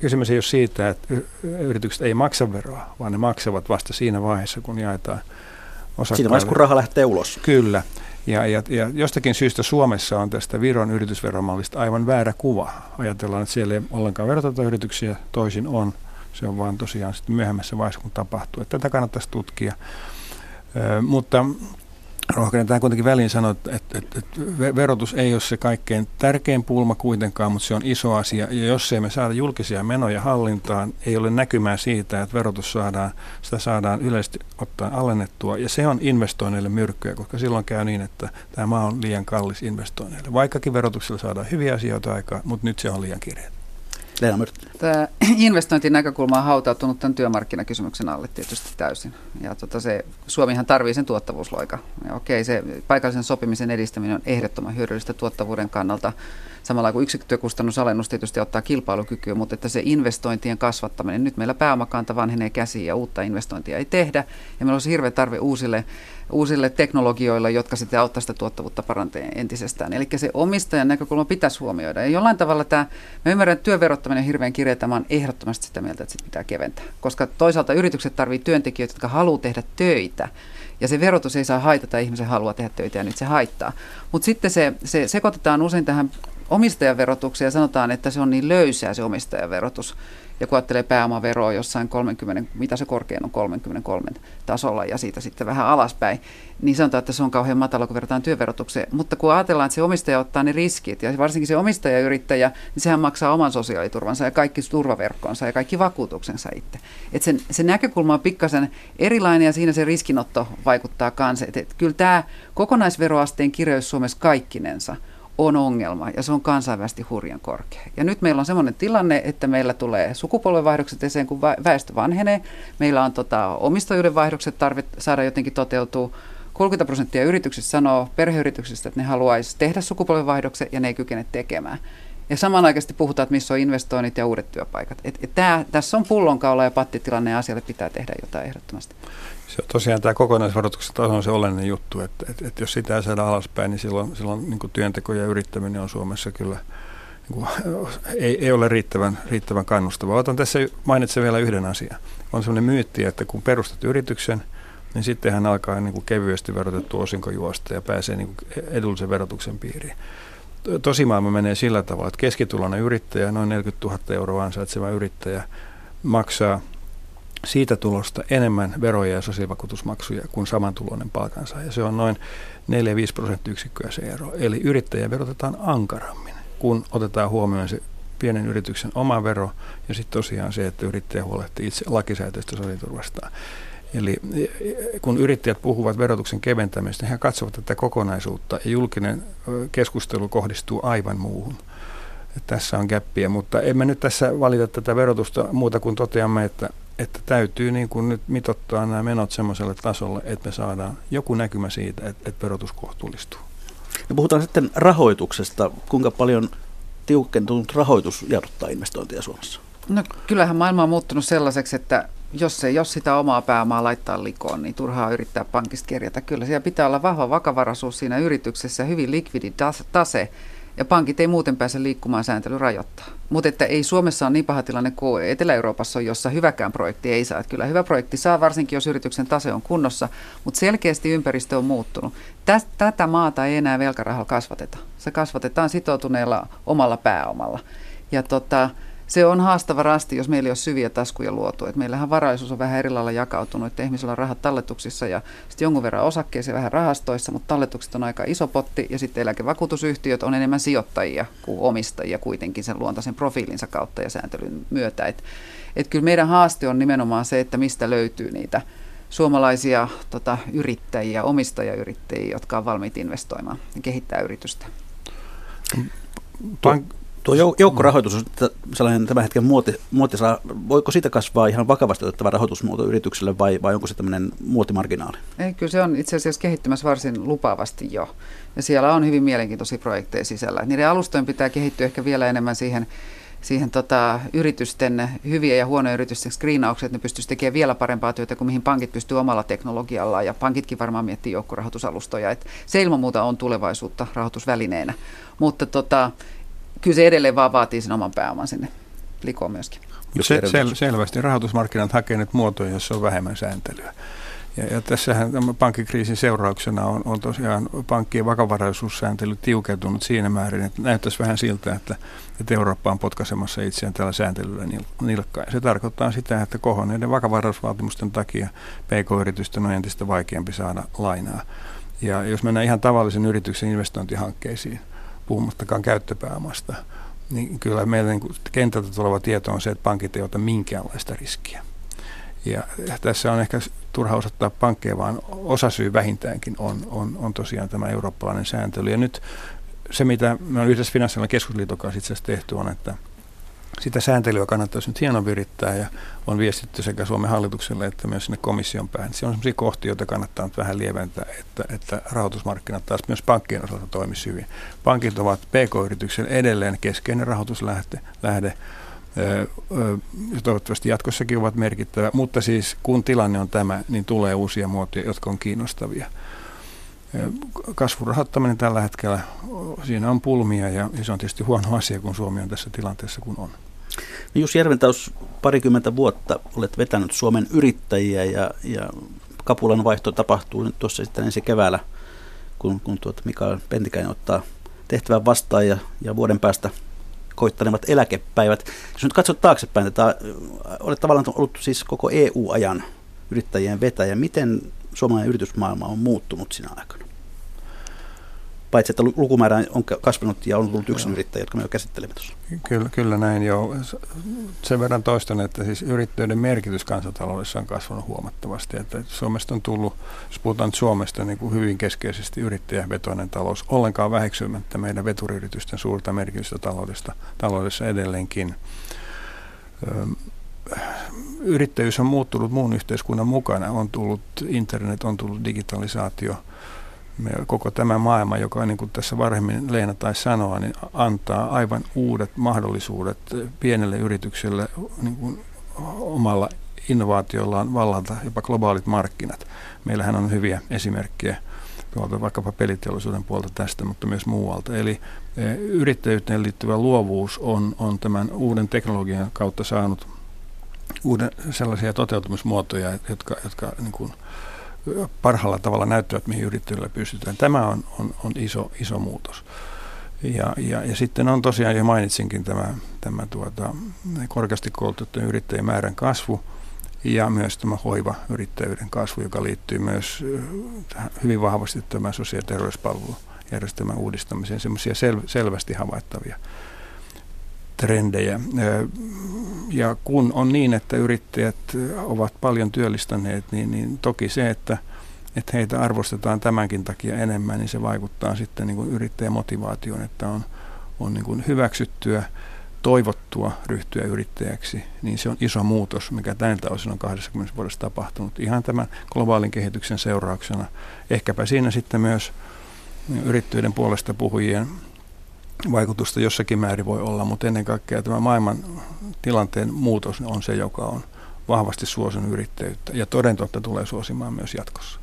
Kysymys ei ole siitä, että yritykset ei maksa veroa, vaan ne maksavat vasta siinä vaiheessa, kun jaetaan osakkaille. Siinä vaiheessa, kun raha lähtee ulos. Kyllä. Ja, ja, ja jostakin syystä Suomessa on tästä Viron yritysveromallista aivan väärä kuva. Ajatellaan, että siellä ei ollenkaan veroteta yrityksiä, toisin on. Se on vaan tosiaan sitten myöhemmässä vaiheessa, kun tapahtuu. Että tätä kannattaisi tutkia. Ö, mutta rohkenen tähän kuitenkin väliin sanoa, että, että, että, verotus ei ole se kaikkein tärkein pulma kuitenkaan, mutta se on iso asia. Ja jos ei me saada julkisia menoja hallintaan, ei ole näkymää siitä, että verotus saadaan, sitä saadaan yleisesti ottaen alennettua. Ja se on investoinneille myrkkyä, koska silloin käy niin, että tämä maa on liian kallis investoinneille. Vaikkakin verotuksella saadaan hyviä asioita aikaa, mutta nyt se on liian kireä. Tämä [CLEARS THROAT] investointin näkökulma on hautautunut tämän työmarkkinakysymyksen alle tietysti täysin. Ja tota se, Suomihan tarvii sen tuottavuusloika. Ja okei, se paikallisen sopimisen edistäminen on ehdottoman hyödyllistä tuottavuuden kannalta. Samalla kuin yksikkökustannusalennus tietysti ottaa kilpailukykyä, mutta että se investointien kasvattaminen, nyt meillä pääomakanta vanhenee käsiin ja uutta investointia ei tehdä. Ja meillä olisi hirveä tarve uusille uusille teknologioille, jotka sitten auttaa sitä tuottavuutta parantaa entisestään. Eli se omistajan näkökulma pitäisi huomioida. Ja jollain tavalla tämä, mä ymmärrän, että työverottaminen on hirveän kireä, tämä on ehdottomasti sitä mieltä, että sitä pitää keventää. Koska toisaalta yritykset tarvitsevat työntekijöitä, jotka haluaa tehdä töitä. Ja se verotus ei saa haitata ihmisen halua tehdä töitä ja nyt se haittaa. Mutta sitten se, se sekoitetaan usein tähän omistajaverotukseen ja sanotaan, että se on niin löysää se omistajaverotus. Ja kun ajattelee pääomaveroa jossain 30, mitä se korkein on 33 tasolla ja siitä sitten vähän alaspäin, niin sanotaan, että se on kauhean matala, kun verrataan työverotukseen. Mutta kun ajatellaan, että se omistaja ottaa ne riskit, ja varsinkin se omistajayrittäjä, niin sehän maksaa oman sosiaaliturvansa ja kaikki turvaverkkonsa ja kaikki vakuutuksensa itse. Et sen, se näkökulma on pikkasen erilainen ja siinä se riskinotto vaikuttaa kanssa. Et, et kyllä tämä kokonaisveroasteen kireys Suomessa kaikkinensa – on ongelma ja se on kansainvälisesti hurjan korkea. Ja nyt meillä on sellainen tilanne, että meillä tulee sukupolvenvaihdokset esiin, kun väestö vanhenee. Meillä on tota, omistajuuden vaihdokset tarvit saada jotenkin toteutua. 30 prosenttia yrityksistä sanoo perheyrityksistä, että ne haluaisi tehdä sukupolvenvaihdoksen ja ne ei kykene tekemään. Ja samanaikaisesti puhutaan, että missä on investoinnit ja uudet työpaikat. Et, et tää, tässä on pullonkaula ja pattitilanne ja asialle pitää tehdä jotain ehdottomasti. Se, tosiaan tämä kokonaisvaroituksen taso on se olennainen juttu, että, että, että jos sitä ei saada alaspäin, niin silloin, silloin niin työnteko ja yrittäminen on Suomessa kyllä niin kuin, ei, ei ole riittävän, riittävän kannustavaa. Otan tässä mainitsen vielä yhden asian. On sellainen myytti, että kun perustat yrityksen, niin sitten hän alkaa niin kuin kevyesti verotettu osinkojuosta ja pääsee niin kuin edullisen verotuksen piiriin. Tosimaailma menee sillä tavalla, että keskituloinen yrittäjä, noin 40 000 euroa ansaitseva yrittäjä, maksaa siitä tulosta enemmän veroja ja sosiaalivakuutusmaksuja kuin samantuloinen palkansaaja. Se on noin 4-5 prosenttiyksikköä se ero. Eli yrittäjä verotetaan ankarammin, kun otetaan huomioon se pienen yrityksen oma vero ja sitten tosiaan se, että yrittäjä huolehtii itse lakisääteistä sosiaaliturvastaan. Eli kun yrittäjät puhuvat verotuksen keventämistä, he katsovat tätä kokonaisuutta ja julkinen keskustelu kohdistuu aivan muuhun. Että tässä on käppiä, mutta emme nyt tässä valita tätä verotusta muuta kuin toteamme, että että täytyy niin kuin nyt mitottaa nämä menot semmoiselle tasolle, että me saadaan joku näkymä siitä, että, että verotus kohtuullistuu. Ja puhutaan sitten rahoituksesta. Kuinka paljon tiukentunut rahoitus jarruttaa investointeja Suomessa? No kyllähän maailma on muuttunut sellaiseksi, että jos ei jos sitä omaa pääomaa laittaa likoon, niin turhaa yrittää pankista kerjätä. Kyllä siellä pitää olla vahva vakavaraisuus siinä yrityksessä, hyvin likvidi tase, ja pankit ei muuten pääse liikkumaan sääntely rajoittaa. Mutta että ei Suomessa ole niin paha tilanne kuin Etelä-Euroopassa on, jossa hyväkään projekti ei saa. Että kyllä hyvä projekti saa, varsinkin jos yrityksen tase on kunnossa, mutta selkeästi ympäristö on muuttunut. Tätä maata ei enää velkarahalla kasvateta. Se kasvatetaan sitoutuneella omalla pääomalla. Ja tota, se on haastava rasti, jos meillä ei ole syviä taskuja luotu. Et meillähän varaisuus on vähän eri lailla jakautunut, että ihmisillä on rahat talletuksissa ja sitten jonkun verran osakkeissa ja vähän rahastoissa, mutta talletukset on aika iso potti ja sitten eläkevakuutusyhtiöt on enemmän sijoittajia kuin omistajia kuitenkin sen luontaisen profiilinsa kautta ja sääntelyn myötä. Et, et kyllä meidän haaste on nimenomaan se, että mistä löytyy niitä suomalaisia tota, yrittäjiä, omistajayrittäjiä, jotka on valmiit investoimaan ja kehittää yritystä. Pank- Tuo joukkorahoitus on sellainen tämän hetken muoti, muoti saa, voiko siitä kasvaa ihan vakavasti otettava rahoitusmuoto yritykselle vai, vai onko se tämmöinen muotimarginaali? Ei, kyllä se on itse asiassa kehittymässä varsin lupaavasti jo. Ja siellä on hyvin mielenkiintoisia projekteja sisällä. Niiden alustojen pitää kehittyä ehkä vielä enemmän siihen, siihen tota, yritysten, hyviä ja huonoja yritysten screenaukset, että ne pystyisi tekemään vielä parempaa työtä kuin mihin pankit pystyy omalla teknologiallaan. Ja pankitkin varmaan miettii joukkorahoitusalustoja. Et se ilman muuta on tulevaisuutta rahoitusvälineenä. Mutta tota, kyllä se edelleen vaan vaatii sen oman pääoman sinne likoon myöskin. Se, sel, selvästi rahoitusmarkkinat hakee nyt muotoja, joissa on vähemmän sääntelyä. Ja, ja tässähän tämän pankkikriisin seurauksena on, on tosiaan pankkien vakavaraisuussääntely tiukentunut siinä määrin, että näyttäisi vähän siltä, että, että Eurooppa on potkaisemassa itseään tällä sääntelyllä nilkkaan. Se tarkoittaa sitä, että kohonneiden vakavaraisuusvaatimusten takia PK-yritysten on entistä vaikeampi saada lainaa. Ja jos mennään ihan tavallisen yrityksen investointihankkeisiin, puhumattakaan käyttöpääomasta, niin kyllä meillä niin kentältä tuleva tieto on se, että pankit ei ota minkäänlaista riskiä. Ja tässä on ehkä turha osoittaa pankkeja, vaan osasyy vähintäänkin on, on, on tosiaan tämä eurooppalainen sääntely. Ja nyt se, mitä me on yhdessä Finanssialan keskusliiton kanssa itse asiassa tehty, on, että sitä sääntelyä kannattaisi nyt hienon virittää ja on viestitty sekä Suomen hallitukselle että myös sinne komission päähän. Se on sellaisia kohtia, joita kannattaa nyt vähän lieventää, että, että rahoitusmarkkinat taas myös pankkien osalta toimisi hyvin. Pankit ovat PK-yrityksen edelleen keskeinen rahoituslähde, lähde, ja toivottavasti jatkossakin ovat merkittävä, mutta siis kun tilanne on tämä, niin tulee uusia muotoja, jotka on kiinnostavia. Kasvurahoittaminen tällä hetkellä, siinä on pulmia ja se on tietysti huono asia, kun Suomi on tässä tilanteessa, kun on. No Jussi Järventaus, parikymmentä vuotta olet vetänyt Suomen yrittäjiä ja, ja kapulan vaihto tapahtuu nyt tuossa sitten ensi keväällä, kun, kun tuota Mikael Pentikäinen ottaa tehtävän vastaan ja, ja vuoden päästä koittanevat eläkepäivät. Jos nyt katsot taaksepäin, että olet tavallaan ollut siis koko EU-ajan yrittäjien vetäjä. Miten suomalainen yritysmaailma on muuttunut sinä aikana? Paitsi, että lukumäärä on kasvanut ja on tullut yksin yrittäjiä, jotka me jo käsittelemme tuossa. Kyllä, kyllä näin jo. Sen verran toistan, että siis yrittäjyyden merkitys kansantaloudessa on kasvanut huomattavasti. Että Suomesta on tullut, jos puhutaan Suomesta, niin kuin hyvin keskeisesti yrittäjävetoinen talous, ollenkaan väheksymättä meidän veturiyritysten suurta merkitystä taloudesta, taloudessa edelleenkin. Yrittäjyys on muuttunut muun yhteiskunnan mukana. On tullut internet, on tullut digitalisaatio – me, koko tämä maailma, joka niin kuin tässä varhemmin Leena taisi sanoa, niin antaa aivan uudet mahdollisuudet pienelle yritykselle niin kuin omalla innovaatiollaan vallata jopa globaalit markkinat. Meillähän on hyviä esimerkkejä tuolta vaikkapa peliteollisuuden puolta tästä, mutta myös muualta. Eli e, yrittäjyyteen liittyvä luovuus on, on tämän uuden teknologian kautta saanut uuden sellaisia toteutumismuotoja, jotka, jotka niin kuin, parhaalla tavalla näyttävät, mihin yrittäjillä pystytään. Tämä on, on, on iso, iso muutos. Ja, ja, ja sitten on tosiaan, jo mainitsinkin tämä, tämä tuota, korkeasti koulutettujen yrittäjien määrän kasvu ja myös tämä hoiva-yrittäjyyden kasvu, joka liittyy myös tähän hyvin vahvasti tämän sosiaali- ja terveyspalvelujärjestelmän uudistamiseen, semmoisia sel- selvästi havaittavia trendejä. Ja kun on niin, että yrittäjät ovat paljon työllistäneet, niin, niin toki se, että, että heitä arvostetaan tämänkin takia enemmän, niin se vaikuttaa sitten niin kuin yrittäjämotivaatioon, että on, on niin kuin hyväksyttyä, toivottua ryhtyä yrittäjäksi, niin se on iso muutos, mikä tältä osin on 20 vuodessa tapahtunut ihan tämän globaalin kehityksen seurauksena. Ehkäpä siinä sitten myös yrittäjyyden puolesta puhujien vaikutusta jossakin määrin voi olla, mutta ennen kaikkea tämä maailman tilanteen muutos on se, joka on vahvasti suosinut yrittäjyyttä ja toden totta tulee suosimaan myös jatkossa.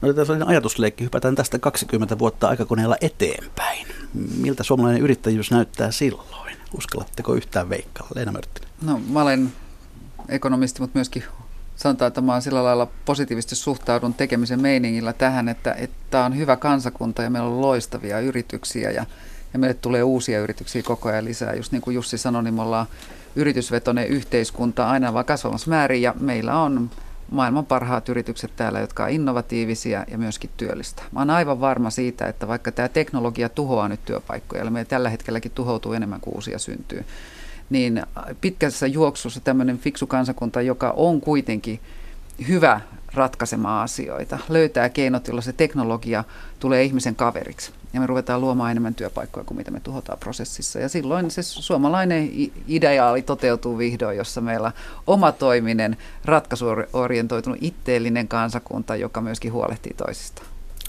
No tässä on ajatusleikki. Hypätään tästä 20 vuotta aikakoneella eteenpäin. Miltä suomalainen yrittäjyys näyttää silloin? Uskallatteko yhtään veikkaa? Leena Mörttinen. No mä olen ekonomisti, mutta myöskin sanotaan, että mä olen sillä lailla positiivisesti suhtaudun tekemisen meiningillä tähän, että, että on hyvä kansakunta ja meillä on loistavia yrityksiä ja ja meille tulee uusia yrityksiä koko ajan lisää. Just niin kuin Jussi sanoi, niin me ollaan yritysvetoinen yhteiskunta aina vaan kasvamassa määrin ja meillä on maailman parhaat yritykset täällä, jotka on innovatiivisia ja myöskin työllistä. Mä oon aivan varma siitä, että vaikka tämä teknologia tuhoaa nyt työpaikkoja, ja meillä tällä hetkelläkin tuhoutuu enemmän kuin uusia syntyy, niin pitkässä juoksussa tämmöinen fiksu kansakunta, joka on kuitenkin hyvä ratkaisemaan asioita, löytää keinot, joilla se teknologia tulee ihmisen kaveriksi ja me ruvetaan luomaan enemmän työpaikkoja kuin mitä me tuhotaan prosessissa. Ja silloin se suomalainen ideaali toteutuu vihdoin, jossa meillä oma toiminen, ratkaisuorientoitunut itteellinen kansakunta, joka myöskin huolehtii toisista.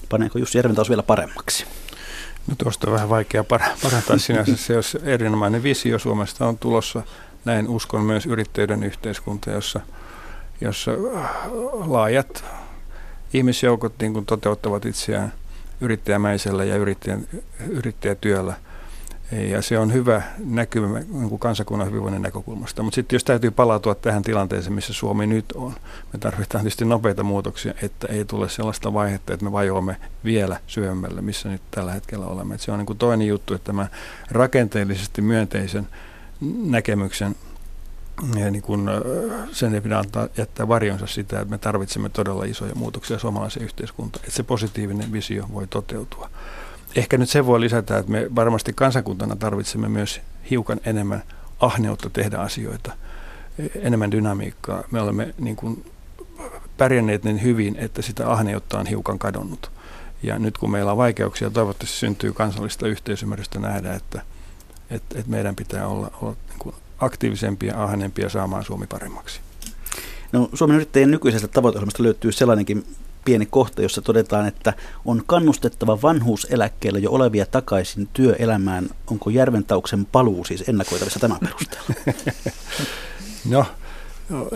Paneeko Jussi Järventäus vielä paremmaksi? No tuosta on vähän vaikea parantaa sinänsä. Se jos erinomainen visio Suomesta on tulossa. Näin uskon myös yrittäjyyden yhteiskunta, jossa, jossa laajat ihmisjoukot niin kuin toteuttavat itseään – yrittäjämäisellä ja yrittäjän, yrittäjätyöllä. Ja se on hyvä näkymä niin kansakunnan hyvinvoinnin näkökulmasta. Mutta sitten jos täytyy palautua tähän tilanteeseen, missä Suomi nyt on, me tarvitaan tietysti nopeita muutoksia, että ei tule sellaista vaihetta, että me vajoamme vielä syvemmälle, missä nyt tällä hetkellä olemme. Et se on niin toinen juttu, että tämä rakenteellisesti myönteisen näkemyksen ja niin kun, sen ei pidä antaa, jättää varjonsa sitä, että me tarvitsemme todella isoja muutoksia suomalaiseen yhteiskuntaan, että se positiivinen visio voi toteutua. Ehkä nyt se voi lisätä, että me varmasti kansakuntana tarvitsemme myös hiukan enemmän ahneutta tehdä asioita, enemmän dynamiikkaa. Me olemme niin kuin pärjänneet niin hyvin, että sitä ahneutta on hiukan kadonnut. Ja nyt kun meillä on vaikeuksia, toivottavasti syntyy kansallista yhteisymmärrystä nähdä, että, että, että meidän pitää olla, olla aktiivisempia, ahneempia saamaan Suomi paremmaksi. No, Suomen yrittäjien nykyisestä tavoiteohjelmasta löytyy sellainenkin pieni kohta, jossa todetaan, että on kannustettava vanhuuseläkkeellä jo olevia takaisin työelämään. Onko Järventauksen paluu siis ennakoitavissa tämän perusteella? [LAUGHS] no,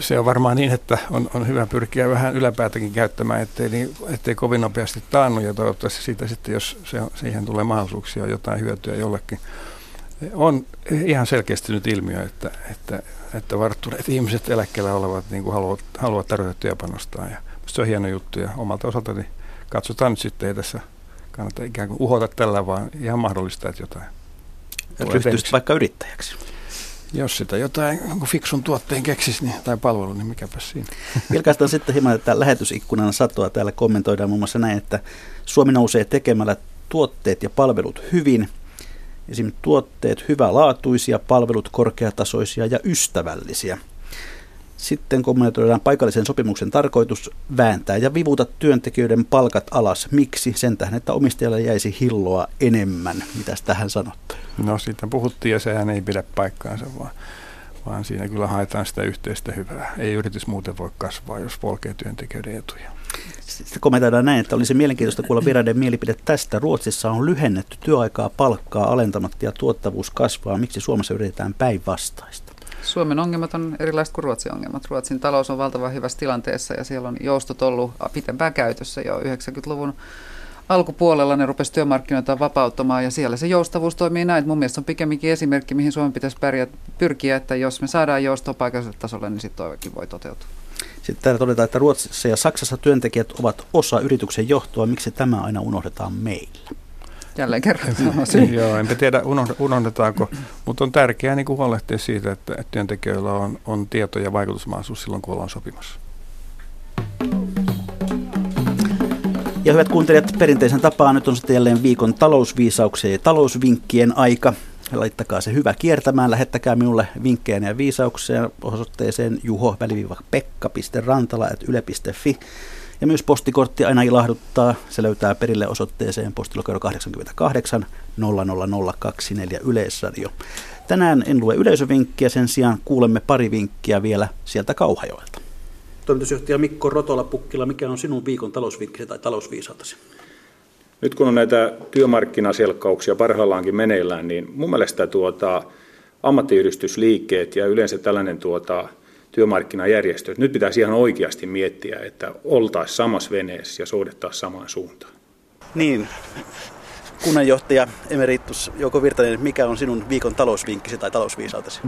se on varmaan niin, että on, on hyvä pyrkiä vähän yläpäätäkin käyttämään, ettei, niin, ettei kovin nopeasti taannu ja toivottavasti siitä sitten, jos se, siihen tulee mahdollisuuksia, jotain hyötyä jollekin. On ihan selkeästi nyt ilmiö, että, että, että varttuneet ihmiset eläkkeellä olevat niin kuin haluavat, haluavat tarjota työpanostaa ja se on hieno juttu ja omalta osaltani katsotaan nyt sitten, ei tässä kannata ikään kuin uhota tällä, vaan ihan mahdollista, että jotain. Ryhtyisit vaikka yrittäjäksi. Jos sitä jotain fiksun tuotteen keksisi niin, tai palvelu, niin mikäpä siinä. [LAUGHS] Vilkaistaan sitten hieman että lähetysikkunan satoa. Täällä kommentoidaan muun muassa näin, että Suomi nousee tekemällä tuotteet ja palvelut hyvin. Esimerkiksi tuotteet hyvälaatuisia, palvelut korkeatasoisia ja ystävällisiä – sitten kommentoidaan paikallisen sopimuksen tarkoitus vääntää ja vivuta työntekijöiden palkat alas. Miksi? Sen tähden, että omistajalle jäisi hilloa enemmän. Mitä tähän sanotte? No siitä puhuttiin ja sehän ei pidä paikkaansa, vaan, vaan siinä kyllä haetaan sitä yhteistä hyvää. Ei yritys muuten voi kasvaa, jos polkee työntekijöiden etuja. Sitten kommentoidaan näin, että olisi mielenkiintoista kuulla vieraiden mielipide tästä. Ruotsissa on lyhennetty työaikaa palkkaa alentamatta ja tuottavuus kasvaa. Miksi Suomessa yritetään päinvastaista? Suomen ongelmat on erilaiset kuin Ruotsin ongelmat. Ruotsin talous on valtavan hyvässä tilanteessa ja siellä on joustot ollut pitempään käytössä jo 90-luvun alkupuolella ne rupesi työmarkkinoita vapauttamaan ja siellä se joustavuus toimii näin. Mun mielestä on pikemminkin esimerkki, mihin Suomen pitäisi pärjätä, pyrkiä, että jos me saadaan joustoa paikalliselle tasolle, niin sitten toivokin voi toteutua. Sitten täällä todetaan, että Ruotsissa ja Saksassa työntekijät ovat osa yrityksen johtoa. Miksi tämä aina unohdetaan meillä? jälleen kerran Joo, [LAUGHS] enpä tiedä unohdetaanko, mutta on tärkeää niin kuin huolehtia siitä, että työntekijöillä on, on tieto ja vaikutusmahdollisuus silloin, kun ollaan sopimassa. Ja hyvät kuuntelijat, perinteisen tapaan nyt on sitten jälleen viikon talousviisauksien ja talousvinkkien aika. Laittakaa se hyvä kiertämään, lähettäkää minulle vinkkejä ja viisauksia osoitteeseen juho-pekka.rantala.yle.fi. Ja myös postikortti aina ilahduttaa. Se löytää perille osoitteeseen postilokero 88 00024 Yleisradio. Tänään en lue yleisövinkkiä, sen sijaan kuulemme pari vinkkiä vielä sieltä Kauhajoelta. Toimitusjohtaja Mikko Rotola-Pukkila, mikä on sinun viikon talousvinkkisi tai talousviisautasi? Nyt kun on näitä työmarkkinaselkkauksia parhaillaankin meneillään, niin mun mielestä tuota, ammattiyhdistysliikkeet ja yleensä tällainen tuota, työmarkkinajärjestöt. Nyt pitäisi ihan oikeasti miettiä, että oltaisiin samassa veneessä ja soudettaisiin samaan suuntaan. Niin, kunnanjohtaja Emeritus Jouko Virtanen, mikä on sinun viikon talousvinkkisi tai talousviisautesi?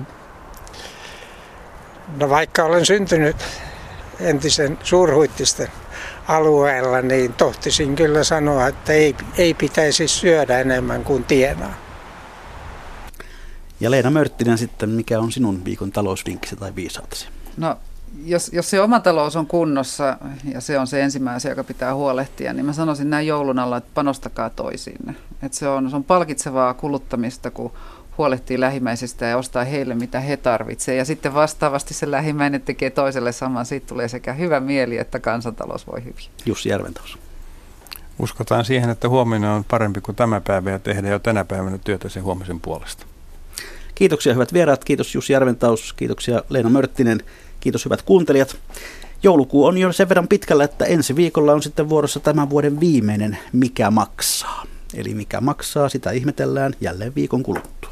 No vaikka olen syntynyt entisen suurhuittisten alueella, niin tohtisin kyllä sanoa, että ei, ei pitäisi syödä enemmän kuin tienaa. Ja Leena Mörttinen sitten, mikä on sinun viikon talousvinkkisi tai viisautesi? No jos, jos se oma talous on kunnossa ja se on se ensimmäinen joka pitää huolehtia, niin mä sanoisin näin joulun alla, että panostakaa toisiinne. Että se, on, se on palkitsevaa kuluttamista, kun huolehtii lähimmäisistä ja ostaa heille, mitä he tarvitsevat. Ja sitten vastaavasti se lähimmäinen tekee toiselle saman. Siitä tulee sekä hyvä mieli että kansantalous voi hyvin. Jussi Järventos. Uskotaan siihen, että huomenna on parempi kuin tämä päivä ja tehdä jo tänä päivänä työtä sen huomisen puolesta. Kiitoksia hyvät vieraat, kiitos Jussi Järventaus, kiitoksia Leena Mörttinen, kiitos hyvät kuuntelijat. Joulukuu on jo sen verran pitkällä, että ensi viikolla on sitten vuorossa tämän vuoden viimeinen Mikä maksaa. Eli mikä maksaa, sitä ihmetellään jälleen viikon kuluttua.